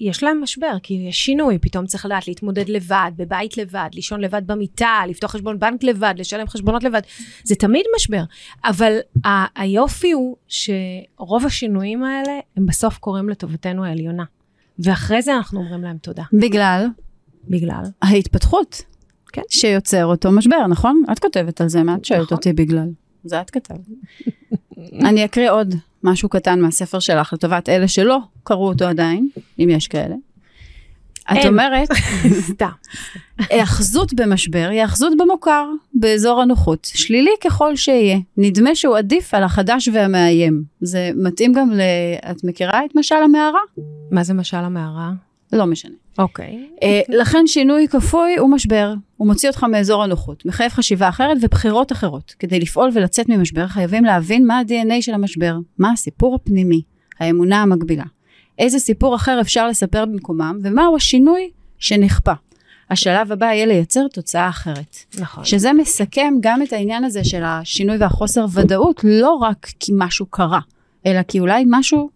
יש להם משבר, כי יש שינוי, פתאום צריך לדעת להתמודד לבד, בבית לבד, לישון לבד במיטה, לפתוח חשבון בנק לבד, לשלם חשבונות לבד, זה תמיד משבר. אבל ה- היופי הוא שרוב השינויים האלה, הם בסוף קורים לטובתנו העליונה. ואחרי זה אנחנו אומרים להם תודה. בגלל בגלל. ההתפתחות כן. שיוצר אותו משבר, נכון? את כותבת על זה, מה את שואלת נכון. אותי בגלל? זה את כתבת. אני אקריא עוד משהו קטן מהספר שלך לטובת אלה שלא קראו אותו עדיין, אם יש כאלה. את. אומרת, סתם. היאחזות במשבר היא היאחזות במוכר, באזור הנוחות, שלילי ככל שיהיה. נדמה שהוא עדיף על החדש והמאיים. זה מתאים גם ל... את מכירה את משל המערה? מה זה משל המערה? לא משנה. אוקיי. אה, לכן שינוי כפוי הוא משבר, הוא מוציא אותך מאזור הנוחות, מחייב חשיבה אחרת ובחירות אחרות. כדי לפעול ולצאת ממשבר חייבים להבין מה ה-DNA של המשבר, מה הסיפור הפנימי, האמונה המקבילה. איזה סיפור אחר אפשר לספר במקומם, ומהו השינוי שנכפה. השלב הבא יהיה לייצר תוצאה אחרת. נכון. שזה מסכם גם את העניין הזה של השינוי והחוסר ודאות, לא רק כי משהו קרה, אלא כי אולי משהו,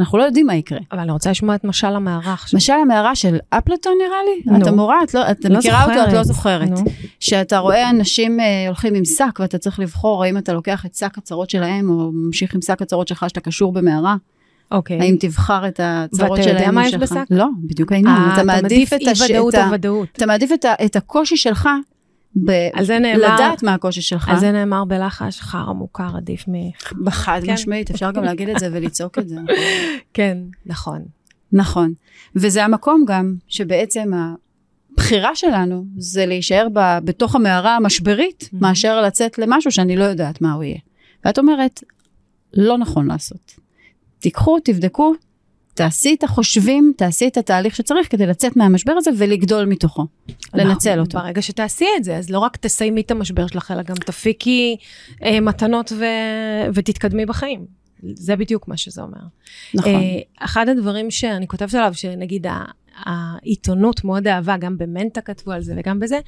אנחנו לא יודעים מה יקרה. אבל אני רוצה לשמוע את משל המערה עכשיו. משל המערה של אפלטון נראה לי, נו. את המורה, את, לא, את לא מכירה אותו, את לא זוכרת. זוכרת. נו. שאתה רואה אנשים אה, הולכים עם שק ואתה צריך לבחור האם אתה לוקח את שק הצרות שלהם או ממשיך עם שק הצרות שלך שאתה קשור במערה, אוקיי. האם תבחר את הצרות ואתה שלהם יודע או מה יש. בשק? לא, בדיוק העניין, אה, אתה מעדיף את אי ודאות או ודאות. אתה מעדיף את ה- את הקושי שלך ב- על זה נאמר, לדעת מה הקושי שלך. על זה נאמר בלחש, חרא מוכר עדיף מ... בחד כן. משמעית, אפשר גם להגיד את זה ולצעוק את זה. כן, נכון. נכון. וזה המקום גם שבעצם הבחירה שלנו זה להישאר ב, בתוך המערה המשברית. מאשר לצאת למשהו שאני לא יודעת מה הוא יהיה. ואת אומרת, לא נכון לעשות. תיקחו, תבדקו, תעשי את החושבים, תעשי את התהליך שצריך כדי לצאת מהמשבר הזה ולגדול מתוכו. לנצל נכון, אותו. ברגע שתעשי את זה, אז לא רק תסיימי את המשבר שלך, אלא גם תפיקי אה, מתנות ו... ותתקדמי בחיים. זה בדיוק מה שזה אומר. נכון. אה, אחד הדברים שאני כותבת עליו, שנגיד ה- העיתונות מאוד אהבה, גם במנטה כתבו על זה וגם בזה,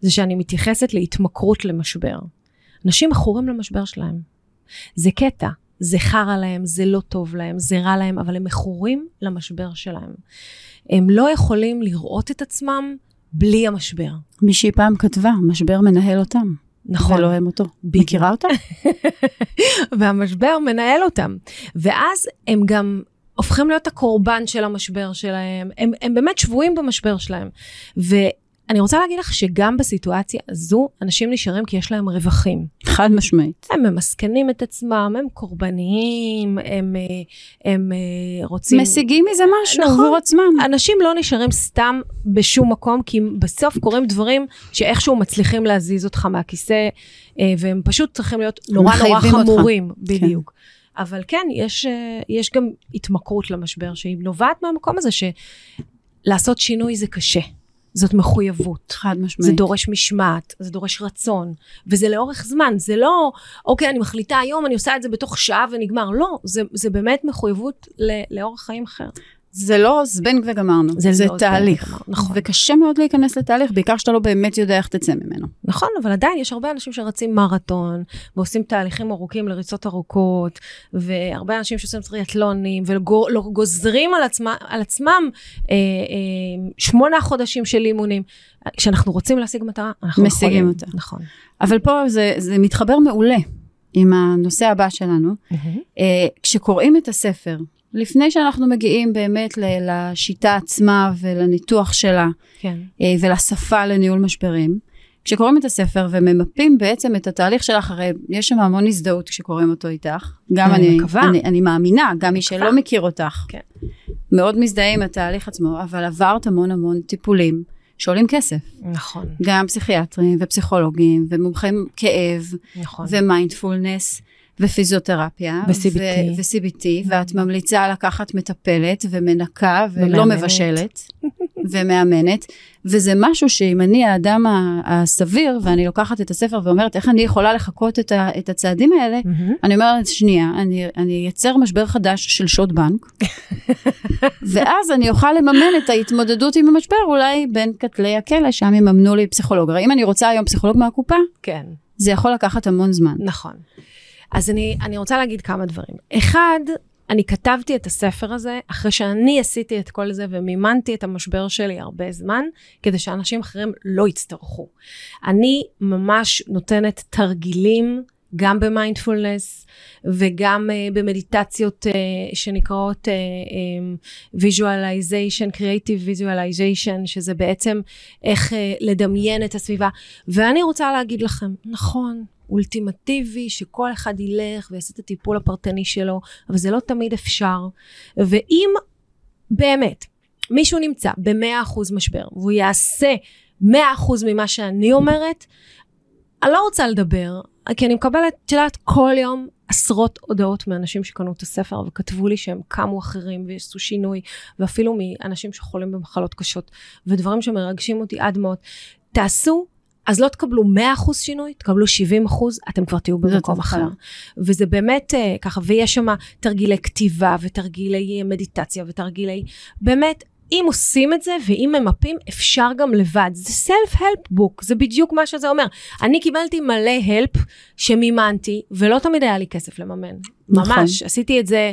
זה שאני מתייחסת להתמכרות למשבר. אנשים מכורים למשבר שלהם. זה קטע, זה חרא להם, זה לא טוב להם, זה רע להם, אבל הם מכורים למשבר שלהם. הם לא יכולים לראות את עצמם בלי המשבר. מישהי פעם כתבה, משבר מנהל אותם. נכון. ולא הם אותו. בדיוק. מכירה אותה? והמשבר מנהל אותם. ואז הם גם הופכים להיות הקורבן של המשבר שלהם. הם, הם באמת שבויים במשבר שלהם. ואני רוצה להגיד לך שגם בסיטואציה הזו, אנשים נשארים כי יש להם רווחים. חד משמעית. הם ממסכנים את עצמם, הם קורבניים, הם, אה, הם אה, רוצים... משיגים מזה משהו נכון. עבור עצמם. אנשים לא נשארים סתם בשום מקום, כי בסוף קורים דברים שאיכשהו מצליחים להזיז אותך מהכיסא, אה, והם פשוט צריכים להיות נורא נורא מחייבים אותך. חמורים. בדיוק. אבל כן, יש, אה, יש גם התמכרות למשבר, שהיא נובעת מהמקום הזה שלעשות שינוי זה קשה. זאת מחויבות. חד זה משמעית. דורש משמעת, זה דורש רצון, וזה לאורך זמן, זה לא, אוקיי, אני מחליטה היום, אני עושה את זה בתוך שעה ונגמר. לא, זה, זה באמת מחויבות ל- לאורח חיים אחר. זה לא זבנג וגמרנו, זה זה, לא תהליך. זבנג נכון. וקשה מאוד להיכנס לתהליך, בעיקר שאתה לא באמת יודע איך תצא ממנו. נכון, אבל עדיין יש הרבה אנשים שרצים מרתון, ועושים תהליכים ארוכים לריצות ארוכות, והרבה אנשים שעושים טריאטלונים, וגוזרים על, עצמה, על עצמם אה, אה, שמונה חודשים של אימונים. כשאנחנו רוצים להשיג מטרה, אנחנו משיגים יכולים. אותה. נכון. אבל פה זה, זה מתחבר מעולה עם הנושא הבא שלנו. אה, כשקוראים את הספר, לפני שאנחנו מגיעים באמת לשיטה עצמה ולניתוח שלה, כן. אה, ולשפה לניהול משברים, כשקוראים את הספר וממפים בעצם את התהליך שלך, הרי יש שם המון הזדהות כשקוראים אותו איתך. גם אני אני, מקווה. אני, אני מאמינה, גם מי. שלא מכיר אותך, כן. מאוד מזדהה עם התהליך עצמו, אבל עברת המון המון טיפולים שעולים כסף. נכון, גם פסיכיאטרים ופסיכולוגים ומומחים כאב נכון. ומיינדפולנס ופיזיותרפיה. ו-CBT. ו-CBT, ואת ממליצה לקחת מטפלת ומנקה ולא. מבשלת ומאמנת, וזה משהו שאם אני האדם הסביר ואני לוקחת את הספר ואומרת איך אני יכולה לחקות את, ה- את הצעדים האלה. אני אומרת, שנייה, אני, אני אייצר משבר חדש של שוד בנק, ואז אני אוכל לממן את ההתמודדות עם המשבר אולי בין כתלי הכלא, שם יממנו לי פסיכולוג. הרי אם אני רוצה היום פסיכולוג מהקופה, כן. זה יכול לקחת המון זמן. נכון. אז אני, אני רוצה להגיד כמה דברים. אחד, אני כתבתי את הספר הזה אחרי שאני עשיתי את כל זה ומימנתי את המשבר שלי הרבה זמן, כדי שאנשים אחרים לא יצטרכו. אני ממש נותנת תרגילים, גם במיינדפולנס וגם uh, במדיטציות uh, שנקראות uh, um, visualization, שזה בעצם איך uh, לדמיין את הסביבה. ואני רוצה להגיד לכם, נכון, אולטימטיבי, שכל אחד ילך ויעשה את הטיפול הפרטני שלו, אבל זה לא תמיד אפשר. ואם באמת מישהו נמצא ב-100% משבר, והוא יעשה 100% ממה שאני אומרת, אני לא רוצה לדבר, כי אני מקבלת, את יודעת, כל יום עשרות הודעות מאנשים שקנו את הספר וכתבו לי שהם קמו אחרים ועשו שינוי, ואפילו מאנשים שחולים במחלות קשות, ודברים שמרגשים אותי עד מאוד. תעשו אז לא תקבלו 100% שינוי, תקבלו 70%, אתם כבר תהיו במקום אחר. וזה באמת uh, ככה, ויש שם תרגילי כתיבה ותרגילי מדיטציה ותרגילי, באמת, אם עושים את זה ואם ממפים, אפשר גם לבד. זה self-help book, זה בדיוק מה שזה אומר. אני קיבלתי מלא help שמימנתי, ולא תמיד היה לי כסף לממן. נכון. ממש, עשיתי את זה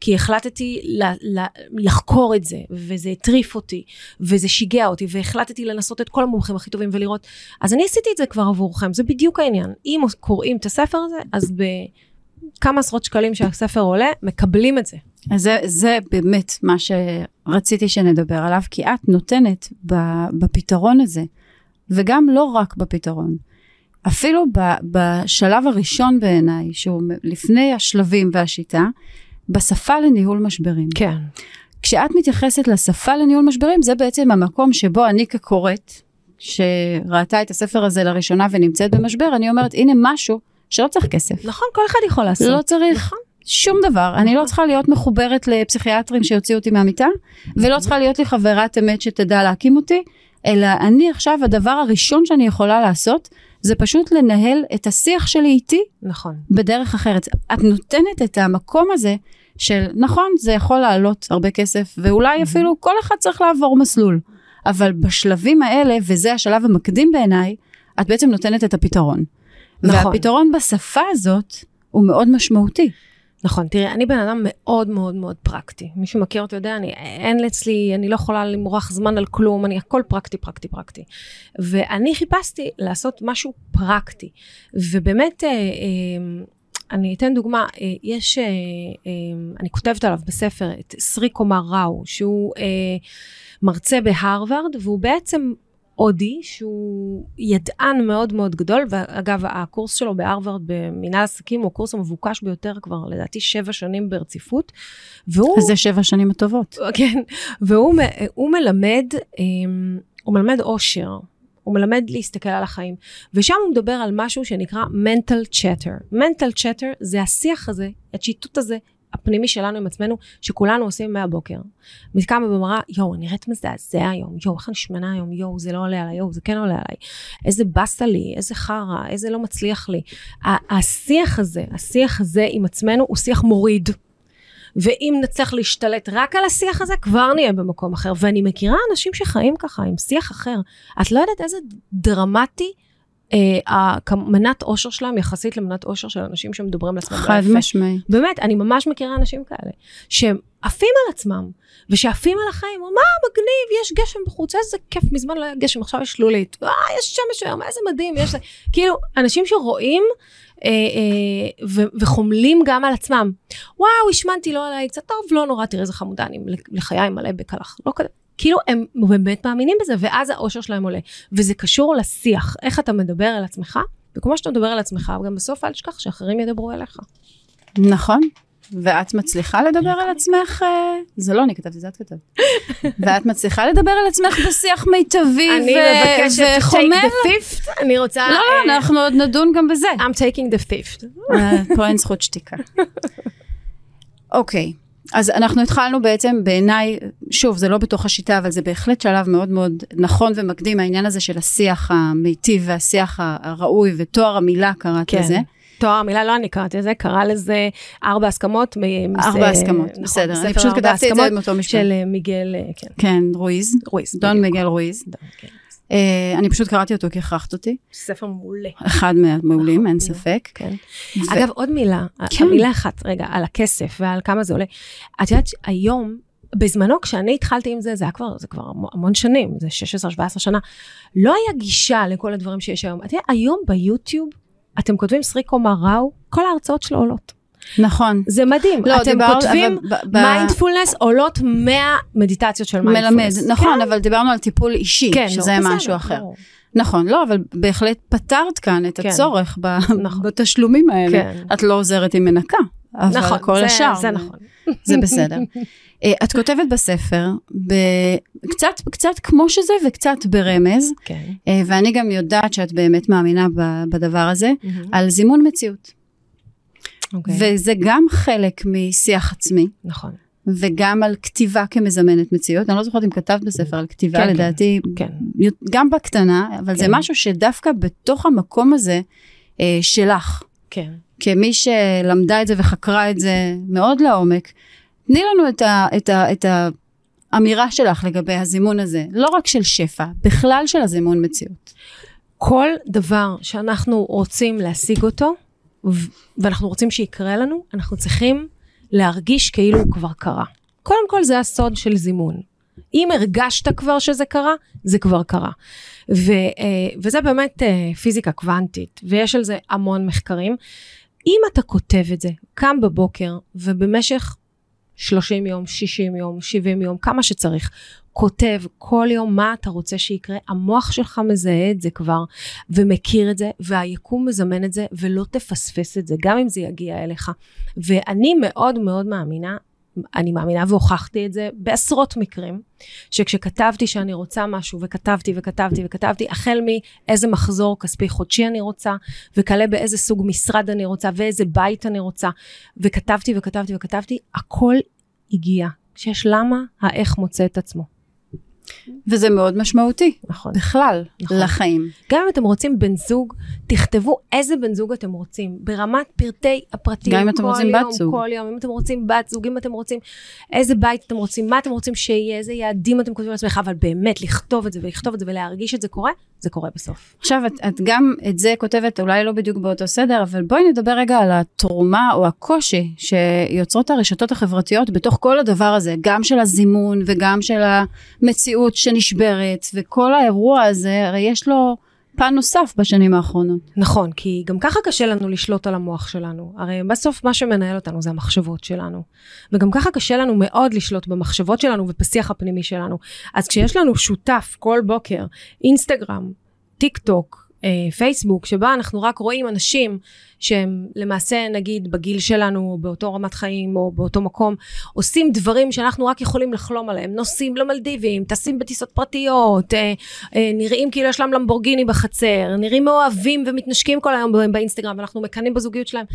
כי החלטתי ל- ל- לחקור את זה, וזה הטריף אותי, וזה שיגע אותי, והחלטתי לנסות את כל המומחים הכי טובים ולראות. אז אני עשיתי את זה כבר עבורכם, זה בדיוק העניין. אם קוראים את הספר הזה, אז בכמה עשרות שקלים שהספר עולה, מקבלים את זה. אז זה, זה באמת מה שרציתי שנדבר עליו, כי את נותנת בפתרון הזה וגם לא רק בפתרון. אפילו בשלב הראשון בעיניי, שהוא לפני השלבים והשיטה, בשפה לניהול משברים. כן. כשאת מתייחסת לשפה לניהול משברים, זה בעצם המקום שבו אני כקוראת, שראתה את הספר הזה לראשונה ונמצאת במשבר, אני אומרת, הנה משהו שלא צריך כסף. נכון, כל אחד יכול לעשות. לא צריך נכון. שום דבר. אני לא צריכה להיות מחוברת לפסיכיאטרים שיוציאו אותי מהמיטה, ולא צריכה להיות לי חברת אמת שתדע להקים אותי, אלא אני עכשיו, הדבר הראשון שאני יכולה לעשות, זה פשוט לנהל את השיח שלי איתי נכון. בדרך אחרת. את נותנת את המקום הזה של, נכון, זה יכול לעלות הרבה כסף, ואולי אפילו כל אחד צריך לעבור מסלול, אבל בשלבים האלה, וזה השלב המקדים בעיניי, את בעצם נותנת את הפתרון. נכון. והפתרון בשפה הזאת הוא מאוד משמעותי. נכון, תראה, אני בן אדם מאוד מאוד מאוד פרקטי. מי שמכיר אותי יודע, אני, אין אצלי, אני לא יכולה למרוח זמן על כלום, אני הכל פרקטי, פרקטי, פרקטי. ואני חיפשתי לעשות משהו פרקטי. ובאמת, אה, אה, אני אתן דוגמה, אה, יש, אה, אה, אני כותבת עליו בספר את סרי קומר ראו, שהוא מרצה בהרווארד, והוא בעצם הודי, שהוא ידען מאוד מאוד גדול, ואגב, הקורס שלו בהרווארד במנהל עסקים הוא הקורס המבוקש ביותר כבר, לדעתי, שבע שנים ברציפות. והוא... אז זה שבע שנים הטובות. כן, והוא מלמד, אמ, הוא מלמד אושר. הוא מלמד להסתכל על החיים. ושם הוא מדבר על משהו שנקרא mental chatter. mental chatter זה השיח הזה, השיטוט הזה, הפנימי שלנו עם עצמנו, שכולנו עושים מהבוקר. מתקמה במראה, יואו, אני נראית מזעזע היום, יואו, איך אני שמנה היום, יואו, זה לא עולה עליי, יואו, זה כן עולה עליי. איזה באסה לי, איזה חרא, איזה לא מצליח לי. השיח הזה, השיח הזה עם עצמנו הוא שיח מוריד. ואם נצליח להשתלט רק על השיח הזה, כבר נהיה במקום אחר. ואני מכירה אנשים שחיים ככה, עם שיח אחר. את לא יודעת איזה דרמטי אה, מנת אושר שלהם יחסית למנת אושר של אנשים שמדברים על עצמם. חד. משמעי. באמת, אני ממש מכירה אנשים כאלה, שהם עפים על עצמם, ושעפים על החיים, מה, מגניב, יש גשם בחוץ, איזה כיף, מזמן לא היה גשם, עכשיו יש שלולית, אה, יש שמש היום, איזה מדהים, יש... כאילו, אנשים שרואים אה, אה, ו- וחומלים גם על עצמם. וואו, השמנתי, לא עליי, קצת טוב, לא נורא, תראה איזה חמודה, אני לחיי מלא בקלח, לא כזה. כאילו, הם באמת מאמינים בזה, ואז האושר שלהם עולה. וזה קשור לשיח, איך אתה מדבר על עצמך, וכמו שאתה מדבר על עצמך, גם בסוף אל תשכח שאחרים ידברו אליך. נכון. ואת מצליחה לדבר על עצמך, אה, זה לא אני כתבתי, זה את כתבת. ואת מצליחה לדבר על עצמך בשיח מיטבי אני ו- מבקשת to וחומר. take the fifth, אני רוצה... לא, אה, לא, אנחנו עוד נדון גם בזה. I'm taking the fifth. אה, פה אין זכות שתיקה. אוקיי, אז אנחנו התחלנו בעצם בעיניי, שוב, זה לא בתוך השיטה, אבל זה בהחלט שלב מאוד מאוד נכון ומקדים, העניין הזה של השיח המיטיב והשיח הראוי, ותואר המילה קראת כן. לזה. תואר המילה לא אני קראתי לזה, קרא לזה ארבע הסכמות. ארבע הסכמות, נכון, בסדר, אני פשוט כתבתי את זה עם אותו משפט. של אה, מיגל, אה, כן, כן, רואיז, רויז. דון. מיגל רואיז. דון, כן. אה, אני פשוט קראתי אותו כי הכרחת אותי, ספר מעולה. אחד מהמעולים, אין נכון, ספק. כן. ו- אגב, עוד מילה, כן. מילה אחת, רגע, על הכסף ועל כמה זה עולה. את יודעת, היום, בזמנו, כשאני התחלתי עם זה, זה היה כבר, זה כבר המון שנים, זה 16-17 שנה, לא היה גישה לכל הדברים שיש היום. את יודעת, היום ביוטיוב, אתם כותבים סריקומר ראו, כל ההרצאות שלו עולות. נכון. זה מדהים. לא, אתם דיברת- כותבים מיינדפולנס, עולות 100 מדיטציות של מלמד, מיינדפולנס. נכון, אבל דיברנו על טיפול אישי, כן, שזה לא, בסדר, משהו אחר. ברור. נכון, לא, אבל בהחלט פתרת כאן את כן. הצורך ב- נכון. בתשלומים האלה. כן. את לא עוזרת עם מנקה, אבל נכון, כל זה- השאר. זה נכון. זה בסדר. אה, את כותבת בספר, ב- קצת, קצת כמו שזה וקצת ברמז, כן. אה, ואני גם יודעת שאת באמת מאמינה בדבר הזה, על זימון מציאות. אוקיי. וזה גם חלק משיח עצמי, נכון. וגם על כתיבה כמזמנת מציאות. אני לא זוכרת אם כתבת בספר על כתיבה, כן, כן. לדעתי, כן. גם בקטנה, אבל זה כן. משהו שדווקא בתוך המקום הזה אה, שלך, כן. כמי שלמדה את זה וחקרה את זה מאוד לעומק, תני לנו את, ה, את, ה, את האמירה שלך לגבי הזימון הזה, לא רק של שפע, בכלל של הזימון מציאות. כל דבר שאנחנו רוצים להשיג אותו, ואנחנו רוצים שיקרה לנו, אנחנו צריכים להרגיש כאילו הוא כבר קרה. קודם כל זה הסוד של זימון. אם הרגשת כבר שזה קרה, זה כבר קרה. ו, אה, וזה באמת אה, פיזיקה קוונטית, ויש על זה המון מחקרים. אם אתה כותב את זה, קם בבוקר, ובמשך 30 יום, 60 יום, 70 יום, כמה שצריך, כותב כל יום מה אתה רוצה שיקרה, המוח שלך מזהה את זה כבר ומכיר את זה, והיקום מזמן את זה, ולא תפספס את זה, גם אם זה יגיע אליך. ואני מאוד מאוד מאמינה, אני מאמינה והוכחתי את זה בעשרות מקרים, שכשכתבתי שאני רוצה משהו, וכתבתי וכתבתי וכתבתי, החל מאיזה מחזור כספי חודשי אני רוצה, וכלה באיזה סוג משרד אני רוצה, ואיזה בית אני רוצה, וכתבתי וכתבתי וכתבתי, הכל הגיע. כשיש למה, האיך מוצא את עצמו. וזה מאוד משמעותי. נכון. בכלל, נכון. לחיים. גם אם אתם רוצים בן זוג, תכתבו איזה בן זוג אתם רוצים, ברמת פרטי הפרטים. גם אם אתם רוצים יום, בת זוג. כל יום, אם אתם רוצים בת זוג, אם אתם רוצים איזה בית אתם רוצים, מה אתם רוצים שיהיה, איזה יעדים אתם כותבים לעצמך, אבל באמת, לכתוב את זה ולכתוב את זה ולהרגיש את זה קורה, זה קורה בסוף. עכשיו, את, את גם את זה כותבת, אולי לא בדיוק באותו סדר, אבל בואי נדבר רגע על התרומה או הקושי שיוצרות הרשתות החברתיות בתוך כל הדבר הזה, גם של הזימון וגם של המציאות שנשברת, וכל האירוע הזה, הרי יש לו פן נוסף בשנים האחרונות. נכון, כי גם ככה קשה לנו לשלוט על המוח שלנו. הרי בסוף מה שמנהל אותנו זה המחשבות שלנו. וגם ככה קשה לנו מאוד לשלוט במחשבות שלנו ובשיח הפנימי שלנו. אז כשיש לנו שותף כל בוקר, אינסטגרם, טיק טוק, פייסבוק, שבה אנחנו רק רואים אנשים שהם למעשה נגיד בגיל שלנו, או באותו רמת חיים, או באותו מקום, עושים דברים שאנחנו רק יכולים לחלום עליהם. נוסעים למלדיבים, טסים בטיסות פרטיות, אה, אה, נראים כאילו יש להם למבורגיני בחצר, נראים מאוהבים ומתנשקים כל היום באינסטגרם, ואנחנו מקנאים בזוגיות שלהם.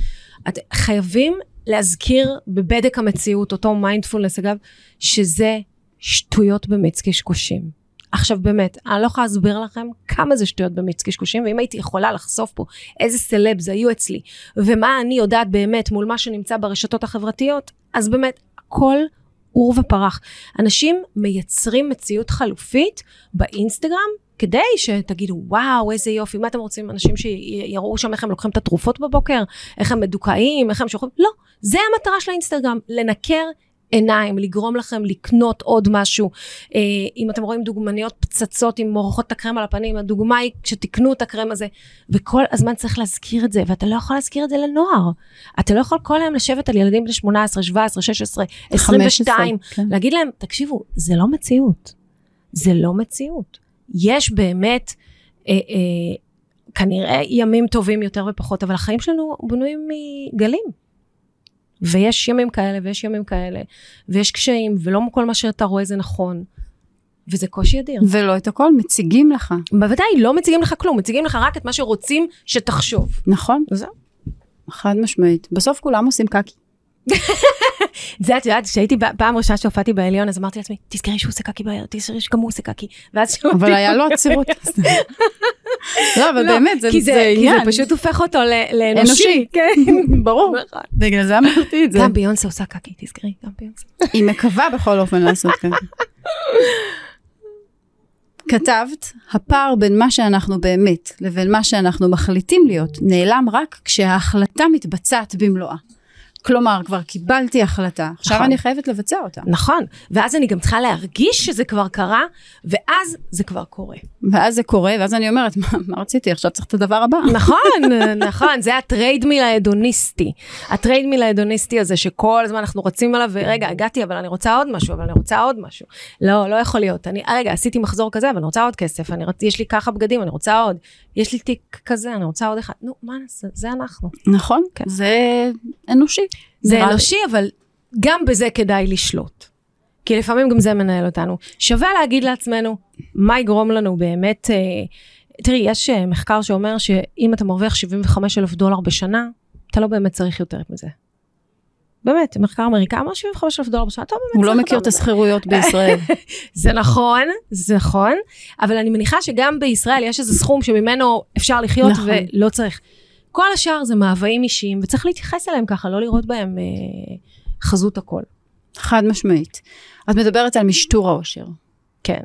את, חייבים להזכיר בבדק המציאות, אותו מיינדפולנס אגב, שזה שטויות במיץ קשקושים. עכשיו באמת, אני לא יכולה להסביר לכם כמה זה שטויות במיץ קשקושים, ואם הייתי יכולה לחשוף פה איזה סלבס היו אצלי, ומה אני יודעת באמת מול מה שנמצא ברשתות החברתיות, אז באמת, הכל עור ופרח. אנשים מייצרים מציאות חלופית באינסטגרם, כדי שתגידו, וואו, איזה יופי, מה אתם רוצים? אנשים שיראו שם איך הם לוקחים את התרופות בבוקר, איך הם מדוכאים, איך הם שוכבים? לא, זה המטרה של האינסטגרם, לנקר עיניים, לגרום לכם לקנות עוד משהו. אה, אם אתם רואים דוגמניות פצצות עם מורחות את הקרם על הפנים, הדוגמה היא שתקנו את הקרם הזה. וכל הזמן צריך להזכיר את זה, ואתה לא יכול להזכיר את זה לנוער. אתה לא יכול כל היום לשבת על ילדים בני 18, 17, 16, 22, כן. להגיד להם, תקשיבו, זה לא מציאות. זה לא מציאות. יש באמת, אה, אה, כנראה ימים טובים יותר ופחות, אבל החיים שלנו בנויים מגלים. ויש ימים כאלה ויש ימים כאלה, ויש קשיים, ולא כל מה שאתה רואה זה נכון. וזה קושי אדיר. ולא את הכל, מציגים לך. בוודאי, לא מציגים לך כלום, מציגים לך רק את מה שרוצים שתחשוב. נכון, זהו. חד משמעית. בסוף כולם עושים קקי. זה את יודעת, כשהייתי פעם ראשונה שהופעתי בעליון, אז אמרתי לעצמי, תזכרי שהוא עושה קקי בערב, תזכרי שגם הוא עושה קקי. ואז שמעתי... אבל היה לו עצירות. לא, אבל לא, באמת, זה זה כי עניין. זה פשוט הופך אותו לאנושי. אנושי, כן, ברור. נכון. בגלל זה אמרתי את זה. גם ביונסה עושה קקי, תזכרי, גם ביונסה. היא מקווה בכל אופן לעשות ככה. כתבת, הפער בין מה שאנחנו באמת לבין מה שאנחנו מחליטים להיות נעלם רק כשההחלטה מתבצעת במלואה. כלומר, כבר קיבלתי החלטה, עכשיו נכון. אני חייבת לבצע אותה. נכון, ואז אני גם צריכה להרגיש שזה כבר קרה, ואז זה כבר קורה. ואז זה קורה, ואז אני אומרת, מה, מה רציתי? עכשיו צריך את הדבר הבא. נכון, נכון, זה ה treadmill ההדוניסטי. ה treadmill ההדוניסטי הזה שכל הזמן אנחנו רצים עליו, ורגע, הגעתי, אבל אני רוצה עוד משהו, אבל אני רוצה עוד משהו. לא, לא יכול להיות. אני, רגע, עשיתי מחזור כזה, אבל אני רוצה עוד כסף, אני רצ... יש לי ככה בגדים, אני רוצה עוד. יש לי תיק כזה, אני רוצה עוד אחד. נו, מה נעשה? זה אנחנו. נכון, כן. זה אנושי. זה. אנושי, אבל גם בזה כדאי לשלוט. כי לפעמים גם זה מנהל אותנו. שווה להגיד לעצמנו, מה יגרום לנו באמת... אה, תראי, יש אה, מחקר שאומר שאם אתה מרוויח 75 אלף דולר בשנה, אתה לא באמת צריך יותר מזה. באמת, מחקר אמריקאי אמר 75 אלף דולר בשנה, אתה לא באמת הוא לא צריך מכיר את. הסחירויות בישראל. זה נכון, זה נכון, אבל אני מניחה שגם בישראל יש איזה סכום שממנו אפשר לחיות נכון. ולא צריך. כל השאר זה מאוויים אישיים, וצריך להתייחס אליהם ככה, לא לראות בהם אה, חזות הכל. חד משמעית. את מדברת על משטור האושר. כן.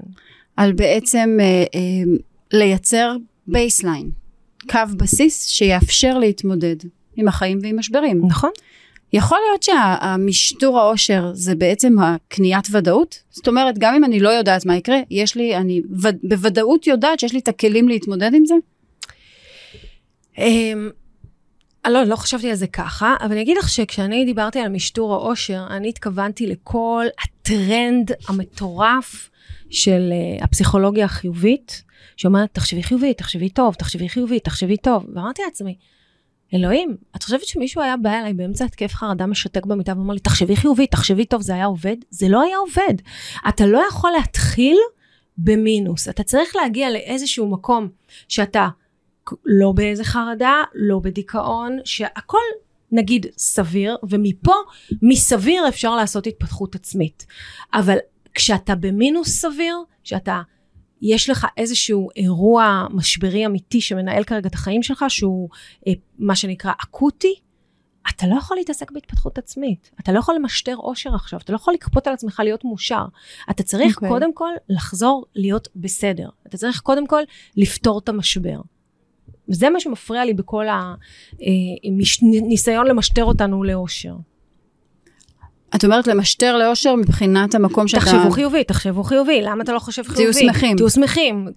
על בעצם אה, אה, לייצר baseline, קו בסיס שיאפשר להתמודד עם החיים ועם משברים. נכון. יכול להיות שהמשטור האושר זה בעצם הקניית ודאות? זאת אומרת, גם אם אני לא יודעת מה יקרה, יש לי, אני ו- בוודאות יודעת שיש לי את הכלים להתמודד עם זה? לא, לא חשבתי על זה ככה, אבל אני אגיד לך שכשאני דיברתי על משטור העושר, אני התכוונתי לכל הטרנד המטורף של uh, הפסיכולוגיה החיובית, שאומרת, תחשבי חיובי, תחשבי טוב, תחשבי חיובי, תחשבי טוב. ואמרתי לעצמי, אלוהים, את חושבת שמישהו היה בא אליי באמצע התקף חרדה משתק במיטה ואומר לי, תחשבי חיובי, תחשבי טוב, זה היה עובד? זה לא היה עובד. אתה לא יכול להתחיל במינוס. אתה צריך להגיע לאיזשהו מקום שאתה לא באיזה חרדה, לא בדיכאון, שהכל נגיד סביר, ומפה, מסביר אפשר לעשות התפתחות עצמית. אבל כשאתה במינוס סביר, שאתה, יש לך איזשהו אירוע משברי אמיתי שמנהל כרגע את החיים שלך, שהוא אה, מה שנקרא אקוטי, אתה לא יכול להתעסק בהתפתחות עצמית. אתה לא יכול למשטר אושר עכשיו, אתה לא יכול לכפות על עצמך להיות מאושר. אתה צריך okay. אוקיי. קודם כל לחזור להיות בסדר. אתה צריך קודם כל לפתור את המשבר. וזה מה שמפריע לי בכל הניסיון אה, למשטר אותנו לאושר. את אומרת למשטר לאושר מבחינת המקום שאתה... תחשבו חיובי, תחשבו חיובי, למה אתה לא חושב חיובי? תהיו שמחים. תהיו שמחים.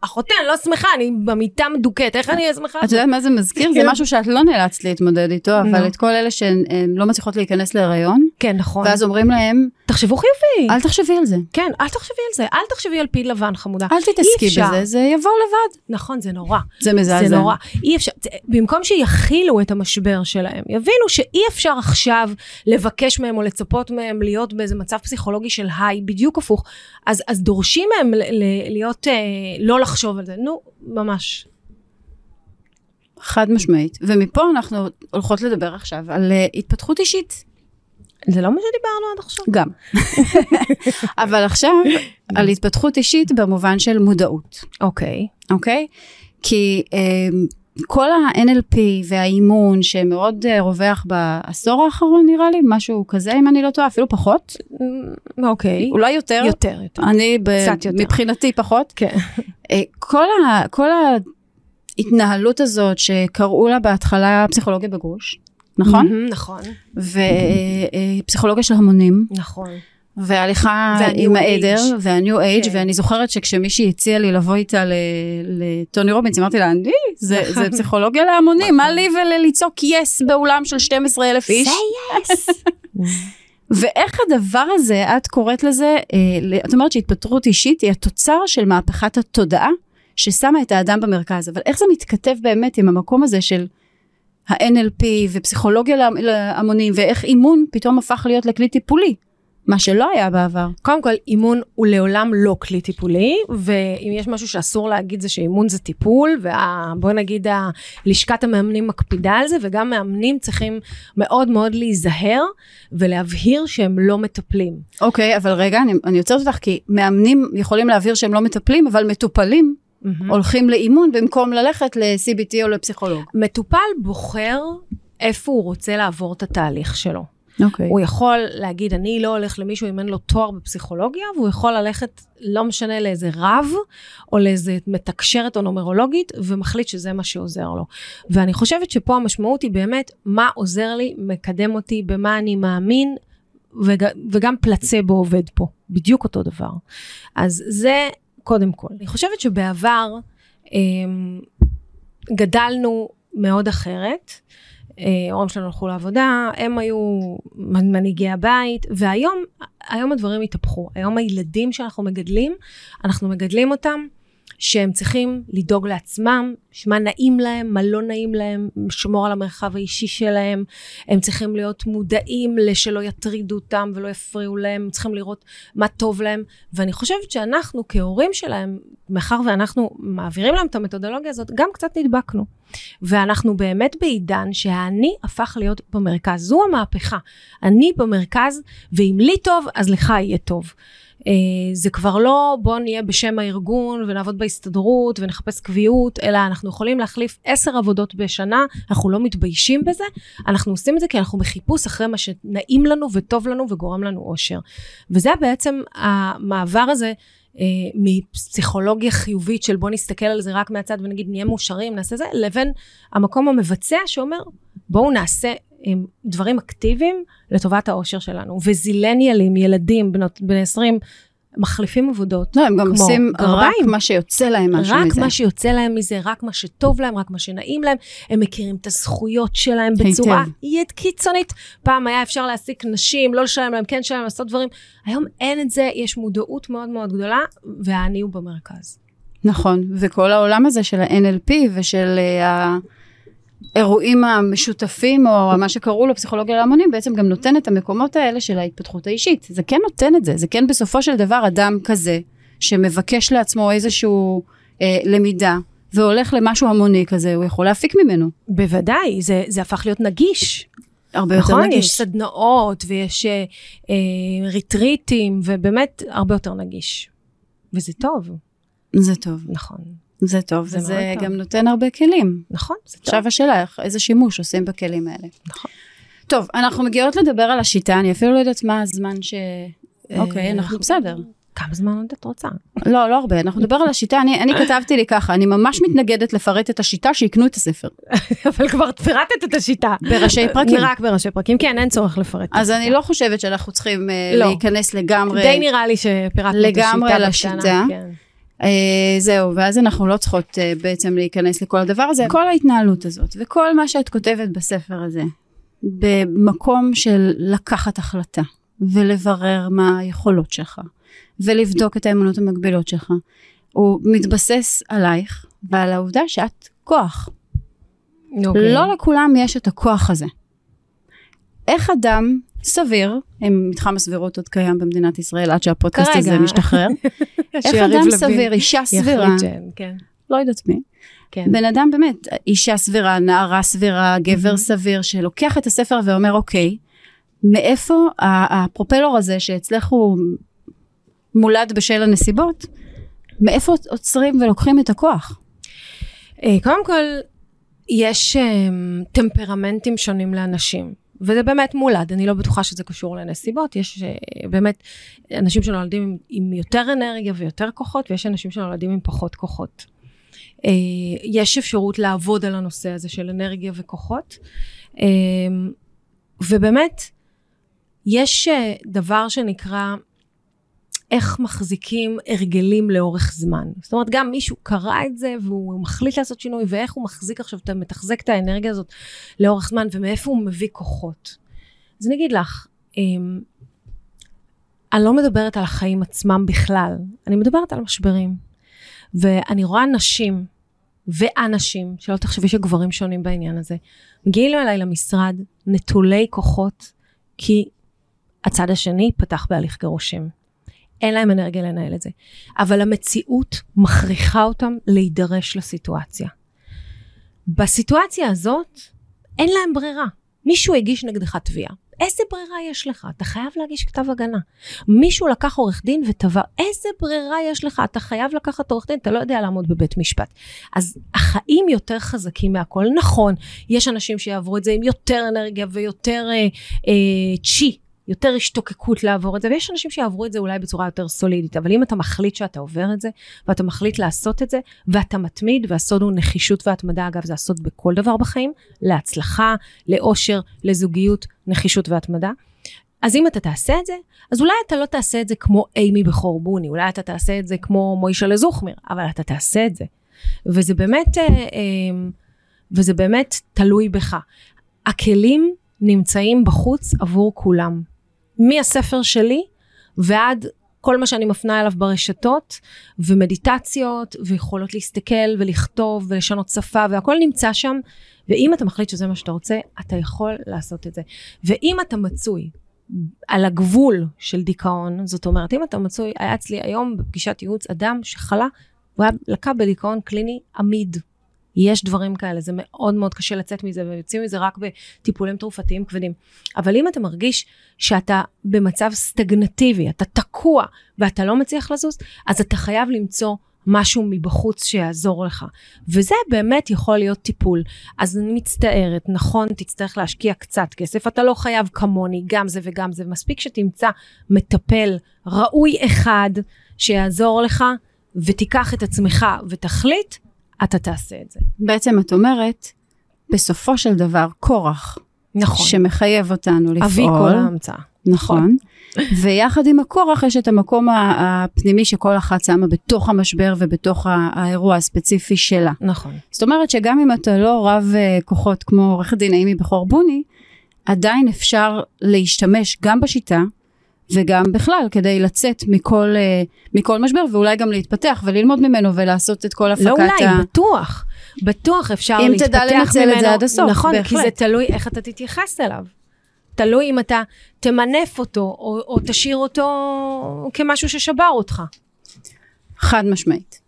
אחותי, אני לא שמחה, אני במיטה מדוכאת, איך אני אהיה שמחה? את יודעת מה זה מזכיר? זה כן. משהו שאת לא נאלצת להתמודד איתו, אבל את כל אלה שהן לא מצליחות להיכנס להיריון, כן, נכון. ואז אומרים להם, תחשבו חיובי. אל תחשבי על זה. כן, אל תחשבי על זה, אל תחשבי על פיל לבן חמודה. אל תתעסקי בזה, זה יבוא לבד. נכון, זה נורא. זה מזעזע. זה נורא. אי אפשר, במקום שיכילו את המשבר שלהם, יבינו שאי אפשר עכשיו לבקש מהם או לצפות מהם להיות באיזה מצב פסיכולוגי של היי, בדיוק הפוך. אז, אז דורשים מהם להיות, אה, לא לחשוב על זה. נו, ממש. חד משמעית. ומפה אנחנו הולכות לדבר עכשיו על uh, התפתחות אישית. זה לא מה שדיברנו עד עכשיו. גם. אבל עכשיו על התפתחות אישית במובן של מודעות. אוקיי. Okay. אוקיי? Okay? כי um, כל ה-NLP והאימון שמאוד uh, רווח בעשור האחרון נראה לי, משהו כזה אם אני לא טועה, אפילו פחות. אוקיי. Okay. אולי יותר. יותר, יותר. אני ב- קצת יותר. מבחינתי פחות. כן. Uh, כל, ה- כל ההתנהלות הזאת שקראו לה בהתחלה פסיכולוגיה בגרוש, נכון? Mm-hmm, נכון. ופסיכולוגיה של המונים. נכון. והליכה עם העדר, והניו אייג', כן. ואני זוכרת שכשמישהי הציעה לי לבוא איתה לטוני רובינס, אמרתי לה, אני, זה, זה פסיכולוגיה להמונים, מה לי ולצעוק יס באולם של 12 אלף איש? זה יס. ואיך הדבר הזה, את קוראת לזה, אה, את אומרת שהתפטרות אישית היא התוצר של מהפכת התודעה, ששמה את האדם במרכז, אבל איך זה מתכתב באמת עם המקום הזה של ה-NLP ופסיכולוגיה להמונים, ואיך אימון פתאום הפך להיות לכלי טיפולי. מה שלא היה בעבר. קודם כל, אימון הוא לעולם לא כלי טיפולי, ואם יש משהו שאסור להגיד זה שאימון זה טיפול, ובוא נגיד, לשכת המאמנים מקפידה על זה, וגם מאמנים צריכים מאוד מאוד להיזהר ולהבהיר שהם לא מטפלים. אוקיי, okay, אבל רגע, אני, אני עוצרת אותך, כי מאמנים יכולים להבהיר שהם לא מטפלים, אבל מטופלים mm-hmm. הולכים לאימון במקום ללכת ל-CBT או לפסיכולוג. מטופל בוחר איפה הוא רוצה לעבור את התהליך שלו. Okay. אוקיי. הוא יכול להגיד, אני לא הולך למישהו אם אין לו תואר בפסיכולוגיה, והוא יכול ללכת, לא משנה לאיזה רב, או לאיזה מתקשרת או נומרולוגית, ומחליט שזה מה שעוזר לו. ואני חושבת שפה המשמעות היא באמת, מה עוזר לי, מקדם אותי, במה אני מאמין, וג, וגם פלצבו עובד פה, בדיוק אותו דבר. אז זה קודם כל. אני חושבת שבעבר אמ, גדלנו מאוד אחרת. ההורים שלנו הלכו לעבודה, הם היו מנהיגי הבית, והיום, היום הדברים התהפכו. היום הילדים שאנחנו מגדלים, אנחנו מגדלים אותם שהם צריכים לדאוג לעצמם, מה נעים להם, מה לא נעים להם, לשמור על המרחב האישי שלהם, הם צריכים להיות מודעים לשלא יטרידו אותם ולא יפריעו להם, הם צריכים לראות מה טוב להם, ואני חושבת שאנחנו כהורים שלהם, מאחר ואנחנו מעבירים להם את המתודולוגיה הזאת, גם קצת נדבקנו. ואנחנו באמת בעידן שהאני הפך להיות במרכז, זו המהפכה. אני במרכז, ואם לי טוב, אז לך יהיה טוב. אה, זה כבר לא בוא נהיה בשם הארגון ונעבוד בהסתדרות ונחפש קביעות, אלא אנחנו יכולים להחליף עשר עבודות בשנה, אנחנו לא מתביישים בזה, אנחנו עושים את זה כי אנחנו בחיפוש אחרי מה שנעים לנו וטוב לנו וגורם לנו אושר. וזה בעצם המעבר הזה. אה, מפסיכולוגיה חיובית של בוא נסתכל על זה רק מהצד ונגיד נהיה מאושרים, נעשה זה, לבין המקום המבצע שאומר בואו נעשה עם דברים אקטיביים לטובת האושר שלנו. וזילניאלים, ילדים בנות, בני 20, מחליפים עבודות. לא, הם גם עושים רק גרביים. מה שיוצא להם משהו רק מזה. מה שיוצא להם מזה, רק מה שטוב להם, רק מה שנעים להם. הם מכירים את הזכויות שלהם בצורה יד קיצונית. פעם היה אפשר להעסיק נשים, לא לשלם להם, כן לשלם, לעשות דברים. היום אין את זה, יש מודעות מאוד מאוד גדולה, והעני הוא במרכז. נכון, וכל העולם הזה של ה-NLP ושל אה, האירועים המשותפים, או מה שקראו לו פסיכולוגיה להמונים, בעצם גם נותן את המקומות האלה של ההתפתחות האישית. זה כן נותן את זה, זה כן בסופו של דבר אדם כזה, שמבקש לעצמו איזשהו אה, למידה, והולך למשהו המוני כזה, הוא יכול להפיק ממנו. בוודאי, זה, זה הפך להיות נגיש. הרבה יותר נכון, יש נגיש. סדנאות ויש אה, אה, ריטריטים, ובאמת הרבה יותר נגיש. וזה טוב, זה טוב, נכון. זה טוב, זה וזה טוב. גם נותן הרבה כלים. נכון, זה טוב. עכשיו השאלה, איזה שימוש עושים בכלים האלה. נכון. טוב, אנחנו מגיעות לדבר על השיטה, אני אפילו לא יודעת מה הזמן ש... אוקיי, אה, אנחנו בסדר. כמה זמן עוד את רוצה? לא, לא הרבה, אנחנו נדבר על השיטה, אני, אני כתבתי לי ככה, אני ממש מתנגדת לפרט את השיטה, שיקנו את הספר. אבל כבר פירטת את השיטה. בראשי פרקים. רק בראשי פרקים, כן, אין צורך לפרט. אז. אני לא חושבת שאנחנו צריכים אה, לא. להיכנס לגמרי. די נראה לי שפירטנו את השיטה. לגמרי לשיטה. כן. אה, זהו, ואז אנחנו לא צריכות אה, בעצם להיכנס לכל הדבר הזה. כל ההתנהלות הזאת, וכל מה שאת כותבת בספר הזה, במקום של לקחת החלטה, ולברר מה היכולות שלך, ולבדוק את האמונות המקבילות שלך, הוא מתבסס עלייך ועל העובדה שאת כוח. אוקיי. לא לכולם יש את הכוח הזה. איך אדם סביר, אם מתחם הסבירות עוד קיים במדינת ישראל עד שהפודקאסט כרגע. הזה משתחרר, איך אדם לוין סביר, אישה סבירה, כן. לא יודעת מי, כן. בן אדם באמת, אישה סבירה, נערה סבירה, גבר מהמם. סביר, שלוקח את הספר ואומר, אוקיי, מאיפה הפרופלור הזה שאצלך הוא מולד בשל הנסיבות, מאיפה עוצרים ולוקחים את הכוח? אה, קודם כל, יש אה, טמפרמנטים שונים לאנשים. וזה באמת מולד, אני לא בטוחה שזה קשור לנסיבות, יש אה, באמת אנשים שנולדים עם, עם יותר אנרגיה ויותר כוחות, ויש אנשים שנולדים עם פחות כוחות. אה, יש אפשרות לעבוד על הנושא הזה של אנרגיה וכוחות, אה, ובאמת, יש דבר שנקרא איך מחזיקים הרגלים לאורך זמן. זאת אומרת, גם מישהו קרא את זה והוא מחליט לעשות שינוי, ואיך הוא מחזיק עכשיו, אתה מתחזק את האנרגיה הזאת לאורך זמן, ומאיפה הוא מביא כוחות. אז אני אגיד לך, אמ, אני לא מדברת על החיים עצמם בכלל, אני מדברת על משברים. ואני רואה נשים ואנשים, שלא תחשבי שגברים שונים בעניין הזה, מגיעים אליי למשרד נטולי כוחות, כי הצד השני פתח בהליך גירושים. אין להם אנרגיה לנהל את זה. אבל המציאות מכריחה אותם להידרש לסיטואציה. בסיטואציה הזאת, אין להם ברירה. מישהו הגיש נגדך תביעה. איזה ברירה יש לך? אתה חייב להגיש כתב הגנה. מישהו לקח עורך דין ותבע, איזה ברירה יש לך? אתה חייב לקחת עורך דין, אתה לא יודע לעמוד בבית משפט. אז החיים יותר חזקים מהכל. נכון, יש אנשים שיעברו את זה עם יותר אנרגיה ויותר אה, אה, צ'י, יותר השתוקקות לעבור את זה, ויש אנשים שיעברו את זה אולי בצורה יותר סולידית, אבל אם אתה מחליט שאתה עובר את זה, ואתה מחליט לעשות את זה, ואתה מתמיד, והסוד הוא נחישות והתמדה, אגב, זה הסוד בכל דבר בחיים, להצלחה, לאושר, לזוגיות, נחישות והתמדה. אז אם אתה תעשה את זה, אז אולי אתה לא תעשה את זה כמו אימי בכור בוני, אולי אתה תעשה את זה כמו מוישלה זוכמיר, אבל אתה תעשה את זה. וזה באמת, אה, אה, וזה באמת תלוי בך. הכלים נמצאים בחוץ עבור כולם. מהספר שלי ועד כל מה שאני מפנה אליו ברשתות, ומדיטציות, ויכולות להסתכל ולכתוב ולשנות שפה, והכל נמצא שם, ואם אתה מחליט שזה מה שאתה רוצה, אתה יכול לעשות את זה. ואם אתה מצוי על הגבול של דיכאון, זאת אומרת, אם אתה מצוי, היה אצלי היום בפגישת ייעוץ אדם שחלה, הוא היה לקה בדיכאון קליני עמיד. יש דברים כאלה, זה מאוד מאוד קשה לצאת מזה, ויוצאים מזה רק בטיפולים תרופתיים כבדים. אבל אם אתה מרגיש שאתה במצב סטגנטיבי, אתה תקוע ואתה לא מצליח לזוז, אז אתה חייב למצוא משהו מבחוץ שיעזור לך. וזה באמת יכול להיות טיפול. אז אני מצטערת, נכון, תצטרך להשקיע קצת כסף, אתה לא חייב כמוני, גם זה וגם זה, מספיק שתמצא מטפל ראוי אחד שיעזור לך, ותיקח את עצמך ותחליט, אתה תעשה את זה. בעצם את אומרת, בסופו של דבר, כורח, נכון. שמחייב אותנו לפעול. אבי כל ההמצאה. נכון. ויחד עם הכורח יש את המקום הפנימי שכל אחת שמה בתוך המשבר ובתוך האירוע הספציפי שלה. נכון. זאת אומרת שגם אם אתה לא רב אה, כוחות כמו עורכת דין נעימי בכור בוני, עדיין אפשר להשתמש גם בשיטה וגם בכלל כדי לצאת מכל, אה, מכל משבר ואולי גם להתפתח וללמוד ממנו ולעשות את כל הפקת לא אולי, ה... בטוח. בטוח אפשר אם להתפתח תדע ממנו. לנצל את זה עד הסוף, נכון, כי בהחלט. זה תלוי איך אתה תתייחס אליו. תלוי אם אתה תמנף אותו, או, או תשאיר אותו כמשהו ששבר אותך. חד משמעית.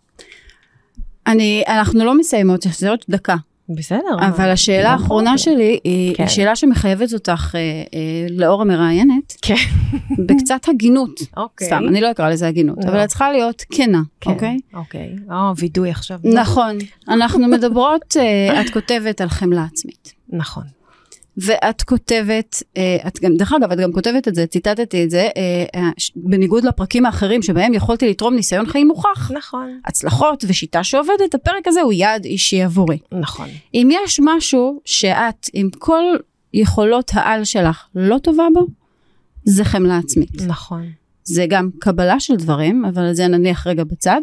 אני, אנחנו לא מסיימות, זה עוד דקה. בסדר. אבל השאלה האחרונה שלי היא כן. שאלה שמחייבת אותך אה, אה, לאור המראיינת, כן. בקצת הגינות. אוקיי. סתם, אני לא אקרא לזה הגינות, לא. אבל את צריכה להיות כנה, כן. אוקיי? אוקיי. או, וידוי עכשיו. נכון. אנחנו מדברות, אה, את כותבת על חמלה עצמית. נכון. ואת כותבת, אה, את גם, דרך אגב, את גם כותבת את זה, ציטטתי את זה, אה, אה, בניגוד לפרקים האחרים שבהם יכולתי לתרום ניסיון חיים מוכח, נכון. הצלחות ושיטה שעובדת, הפרק הזה הוא יעד אישי עבורי. נכון. אם יש משהו שאת עם כל יכולות העל שלך לא טובה בו, זה חמלה עצמית. נכון. זה גם קבלה של דברים, אבל את זה נניח רגע בצד.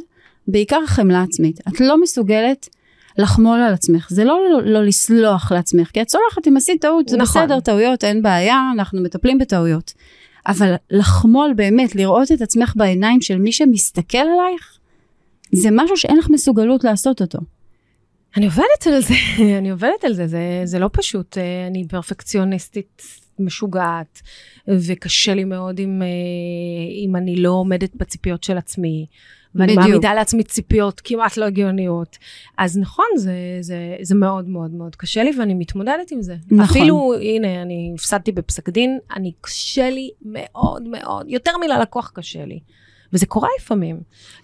בעיקר חמלה עצמית. את לא מסוגלת לחמול על עצמך, זה לא לא, לא לסלוח לעצמך, כי את סולחת אם עשית טעות, זה נכון. בסדר, טעויות, אין בעיה, אנחנו מטפלים בטעויות. אבל לחמול באמת, לראות את עצמך בעיניים של מי שמסתכל עלייך, זה משהו שאין לך מסוגלות לעשות אותו. אני עובדת על זה, אני עובדת על זה, זה, זה לא פשוט. אה, אני פרפקציוניסטית משוגעת, וקשה לי מאוד אם, אה, אם אני לא עומדת בציפיות של עצמי. ואני בדיוק. מעמידה לעצמי ציפיות כמעט לא הגיוניות. אז נכון, זה, זה, זה מאוד מאוד מאוד קשה לי, ואני מתמודדת עם זה. נכון. אפילו, הנה, אני הפסדתי בפסק דין, אני קשה לי מאוד מאוד, יותר מללקוח קשה לי. וזה קורה לפעמים,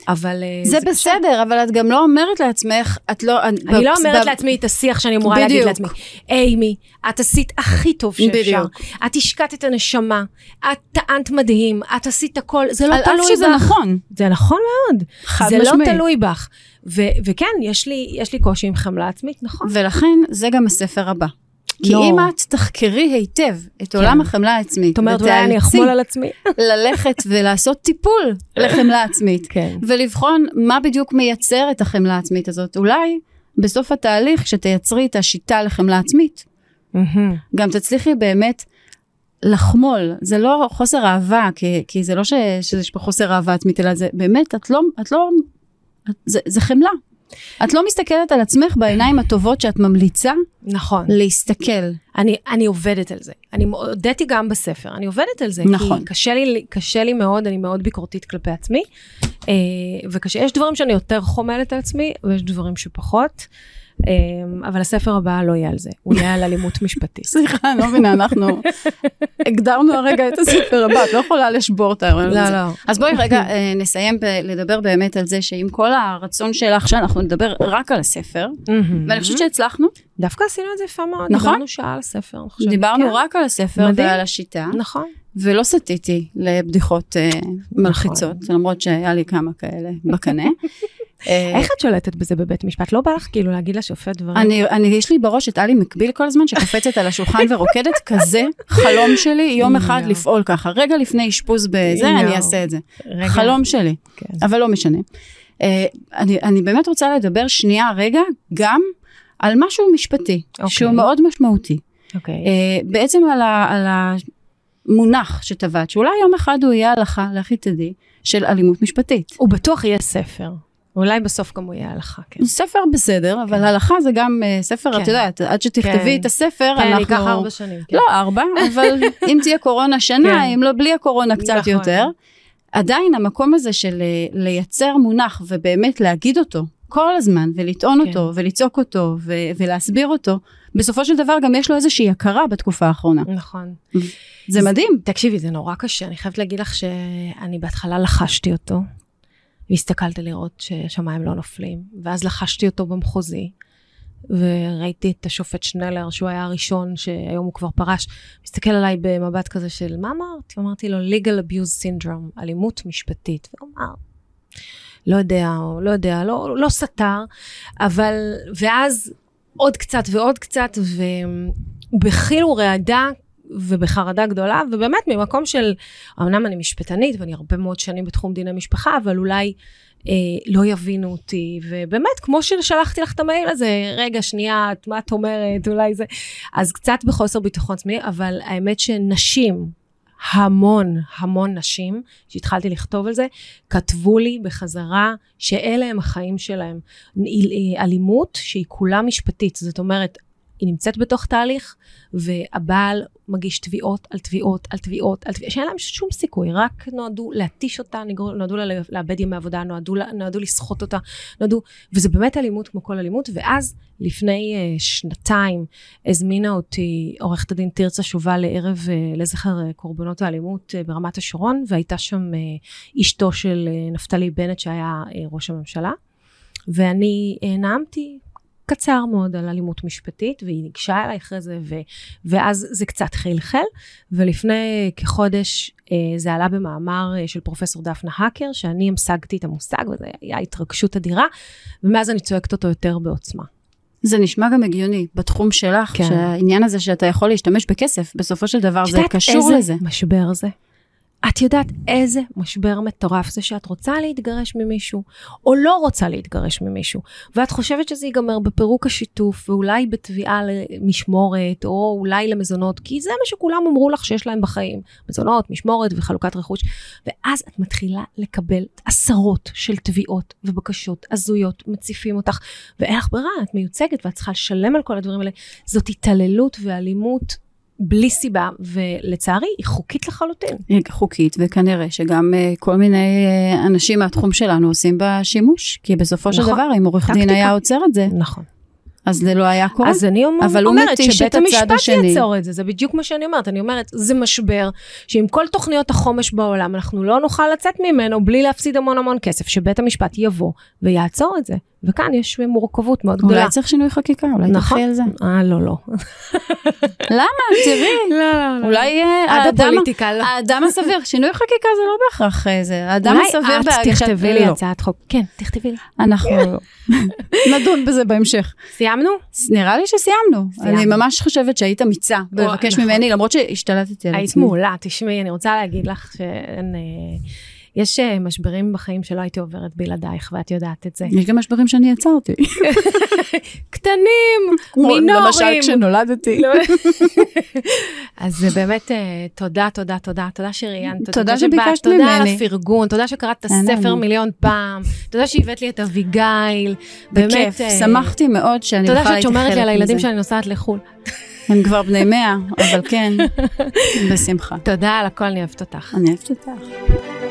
אבל... אה, זה קשה. בסדר, אבל את גם לא אומרת לעצמך, את לא... אני לא אומרת לעצמי את השיח שאני אמורה להגיד בדיוק. לעצמי, אימי, את עשית הכי טוב שאפשר. בדיוק. את השקעת הנשמה, את טענת מדהים, את עשית הכל, זה לא על אף תלוי שזה בך. נכון. זה נכון מאוד. חד זה משמעית. לא תלוי בך. ו- וכן, יש לי, יש לי קושי עם חמלה עצמית, נכון. ולכן זה גם הספר הבא. כי לא. אם את תחקרי היטב את עולם החמלה העצמית, זאת אומרת, אולי אני אחמול על עצמי. ללכת ולעשות טיפול לחמלה עצמית, כן. ולבחון מה בדיוק מייצר את החמלה העצמית הזאת. אולי בסוף התהליך, כשתייצרי את השיטה לחמלה עצמית. גם תצליחי באמת לחמול. זה לא חוסר אהבה, כי, כי זה לא ש, שיש פה חוסר אהבה עצמית, אלא זה באמת, את לא, את לא, את, זה, זה חמלה. את לא מסתכלת על עצמך בעיניים הטובות שאת ממליצה נכון. להסתכל. אני, אני עובדת על זה. אני הודיתי גם בספר, אני עובדת על זה. נכון. כי קשה לי, קשה לי מאוד, אני מאוד ביקורתית כלפי עצמי. אה, וקשה, יש דברים שאני יותר חומלת על עצמי, ויש דברים שפחות. אה, אבל הספר הבא לא יהיה על זה, הוא יהיה על אלימות משפטית. סליחה, אני לא מבינה, אנחנו הגדרנו הרגע את הספר הבא, את לא יכולה לשבור את הרעיון לא, הזה. לא. אז בואי רגע אה, נסיים לדבר באמת על זה שעם כל הרצון שלך שאנחנו נדבר רק על הספר, ואני חושבת שהצלחנו, דווקא עשינו את זה יפה מאוד, נכון? דיברנו שעה על הספר. דיברנו כן. רק על הספר. ועל השיטה, נכון. ולא סטיתי לבדיחות אה, מלחיצות, למרות שהיה לי כמה כאלה בקנה. אה, איך את שולטת בזה בבית משפט? לא בא לך כאילו להגיד לשופט דברים? אני, אני, יש לי בראש את עלי מקביל כל הזמן, שקופצת על השולחן ורוקדת, כזה חלום שלי, יום אחד. לפעול ככה. רגע לפני אשפוז בזה, אני. אעשה את זה. חלום שלי, כן. אבל לא משנה. אה, אני, אני באמת רוצה לדבר שנייה רגע גם על משהו משפטי, אוקיי. שהוא מאוד משמעותי. אוקיי. אה, בעצם על, ה, על המונח שטבעת, שאולי יום אחד הוא יהיה הלכה, לכי תדעי, של אלימות משפטית. הוא בטוח יהיה ספר. אולי בסוף גם הוא יהיה הלכה, כן. ספר בסדר, אבל הלכה זה גם אה, ספר, כן. את יודעת, עד שתכתבי כן. את הספר, כן, אנחנו... ייקח ארבע שנים. כן. לא ארבע, אבל אם תהיה קורונה שנה, כן. אם לא בלי הקורונה קצת נכון. יותר, עדיין המקום הזה של אה, לייצר מונח ובאמת להגיד אותו כל הזמן, ולטעון כן. אותו, ולצעוק אותו, ו- ולהסביר אותו, בסופו של דבר גם יש לו איזושהי הכרה בתקופה האחרונה. נכון. זה מדהים. תקשיבי, זה נורא קשה. אני חייבת להגיד לך שאני בהתחלה לחשתי אותו, והסתכלתי לראות שהשמיים לא נופלים, ואז לחשתי אותו במחוזי, וראיתי את השופט שנלר, שהוא היה הראשון, שהיום הוא כבר פרש, מסתכל עליי במבט כזה של, מה אמרת? אמרתי לו, legal abuse syndrome, אלימות משפטית. והוא אמר, לא יודע, לא יודע, לא, לא סתר, אבל, ואז עוד קצת ועוד קצת, ובחיל ורעדה ובחרדה גדולה, ובאמת ממקום של, אמנם אני משפטנית ואני הרבה מאוד שנים בתחום דיני משפחה, אבל אולי אה, לא יבינו אותי, ובאמת, כמו ששלחתי לך את המייל הזה, רגע, שנייה, מה את אומרת, אולי זה... אז קצת בחוסר ביטחון עצמי, אבל האמת שנשים, המון, המון נשים, שהתחלתי לכתוב על זה, כתבו לי בחזרה שאלה הם החיים שלהם. אלימות שהיא כולה משפטית, זאת אומרת, היא נמצאת בתוך תהליך, והבעל מגיש תביעות על תביעות על תביעות על תביעות, שאין להם שום סיכוי, רק נועדו להתיש אותה, נועדו לה לאבד ימי עבודה, נועדו, נועדו לסחוט אותה, נועדו, וזה באמת אלימות כמו כל אלימות, ואז לפני uh, שנתיים הזמינה אותי עורכת הדין תרצה שובה לערב uh, לזכר uh, קורבנות האלימות uh, ברמת השרון, והייתה שם uh, אשתו של uh, נפתלי בנט שהיה uh, ראש הממשלה. ואני uh, נאמתי קצר מאוד על אלימות משפטית, והיא ניגשה אליי אחרי זה, ו, ואז זה קצת חלחל, ולפני כחודש אה, זה עלה במאמר אה, של פרופסור דפנה האקר, שאני המשגתי את המושג, וזו הייתה התרגשות אדירה, ומאז אני צועקת אותו יותר בעוצמה. זה נשמע גם הגיוני בתחום שלך, כן. שהעניין הזה שאתה יכול להשתמש בכסף, בסופו של דבר זה קשור לזה. את יודעת איזה משבר זה? את יודעת איזה משבר מטורף זה שאת רוצה להתגרש ממישהו, או לא רוצה להתגרש ממישהו, ואת חושבת שזה ייגמר בפירוק השיתוף, ואולי בתביעה למשמורת, או אולי למזונות, כי זה מה שכולם אמרו לך שיש להם בחיים, מזונות, משמורת וחלוקת רכוש, ואז את מתחילה לקבל עשרות של תביעות ובקשות הזויות, מציפים אותך, ואין לך ברירה, את מיוצגת ואת צריכה לשלם על כל הדברים האלה. זאת התעללות ואלימות בלי סיבה, ולצערי היא חוקית לחלוטין. היא חוקית, וכנראה שגם uh, כל מיני uh, אנשים מהתחום שלנו עושים בה שימוש, כי בסופו נכון, של דבר, אם עורך דין היה עוצר את זה, נכון. אז זה לא היה קורה. אז אני אומר, אבל אומרת שבית המשפט יעצור את זה, זה בדיוק מה שאני אומרת. אני אומרת, זה משבר שעם כל תוכניות החומש בעולם, אנחנו לא נוכל לצאת ממנו בלי להפסיד המון המון כסף, שבית המשפט יבוא ויעצור את זה. וכאן יש מורכבות מאוד גדולה. אולי צריך שינוי חקיקה, אולי נכון. תחי על זה. אה, לא, לא. למה? תראי. לא, לא, לא. אולי אה, האדם, לא. האדם הסביר, שינוי חקיקה זה לא בהכרח אה, זה. האדם הסביר בהגשת... אולי את תכתבי לי לא. הצעת חוק. כן, תכתבי לי. אנחנו נדון בזה בהמשך. סיימנו? נראה לי שסיימנו. אני ממש חושבת שהיית אמיצה בבקש נכון. ממני, למרות שהשתלטתי על עצמי. היית מעולה, תשמעי, אני רוצה להגיד לך שאין... יש אה, משברים בחיים שלא הייתי עוברת בלעדייך, ואת יודעת את זה. יש גם משברים שאני יצרתי. קטנים, מינורים. למשל כשנולדתי. לא. אז באמת אה, תודה, תודה, תודה, תודה שראיינת. תודה שביקשת ממני. תודה על הפרגון, תודה שקראת את הספר מיליון פעם, תודה שהבאת לי את אביגיל. בכיף, אה, שמחתי מאוד שאני יכולה להתחיל תודה שאת שומרת לי על הילדים שאני נוסעת לחו"ל. הם כבר בני מאה, אבל כן, בשמחה. תודה על הכל, אני אוהבת אותך. אני אוהבת אותך.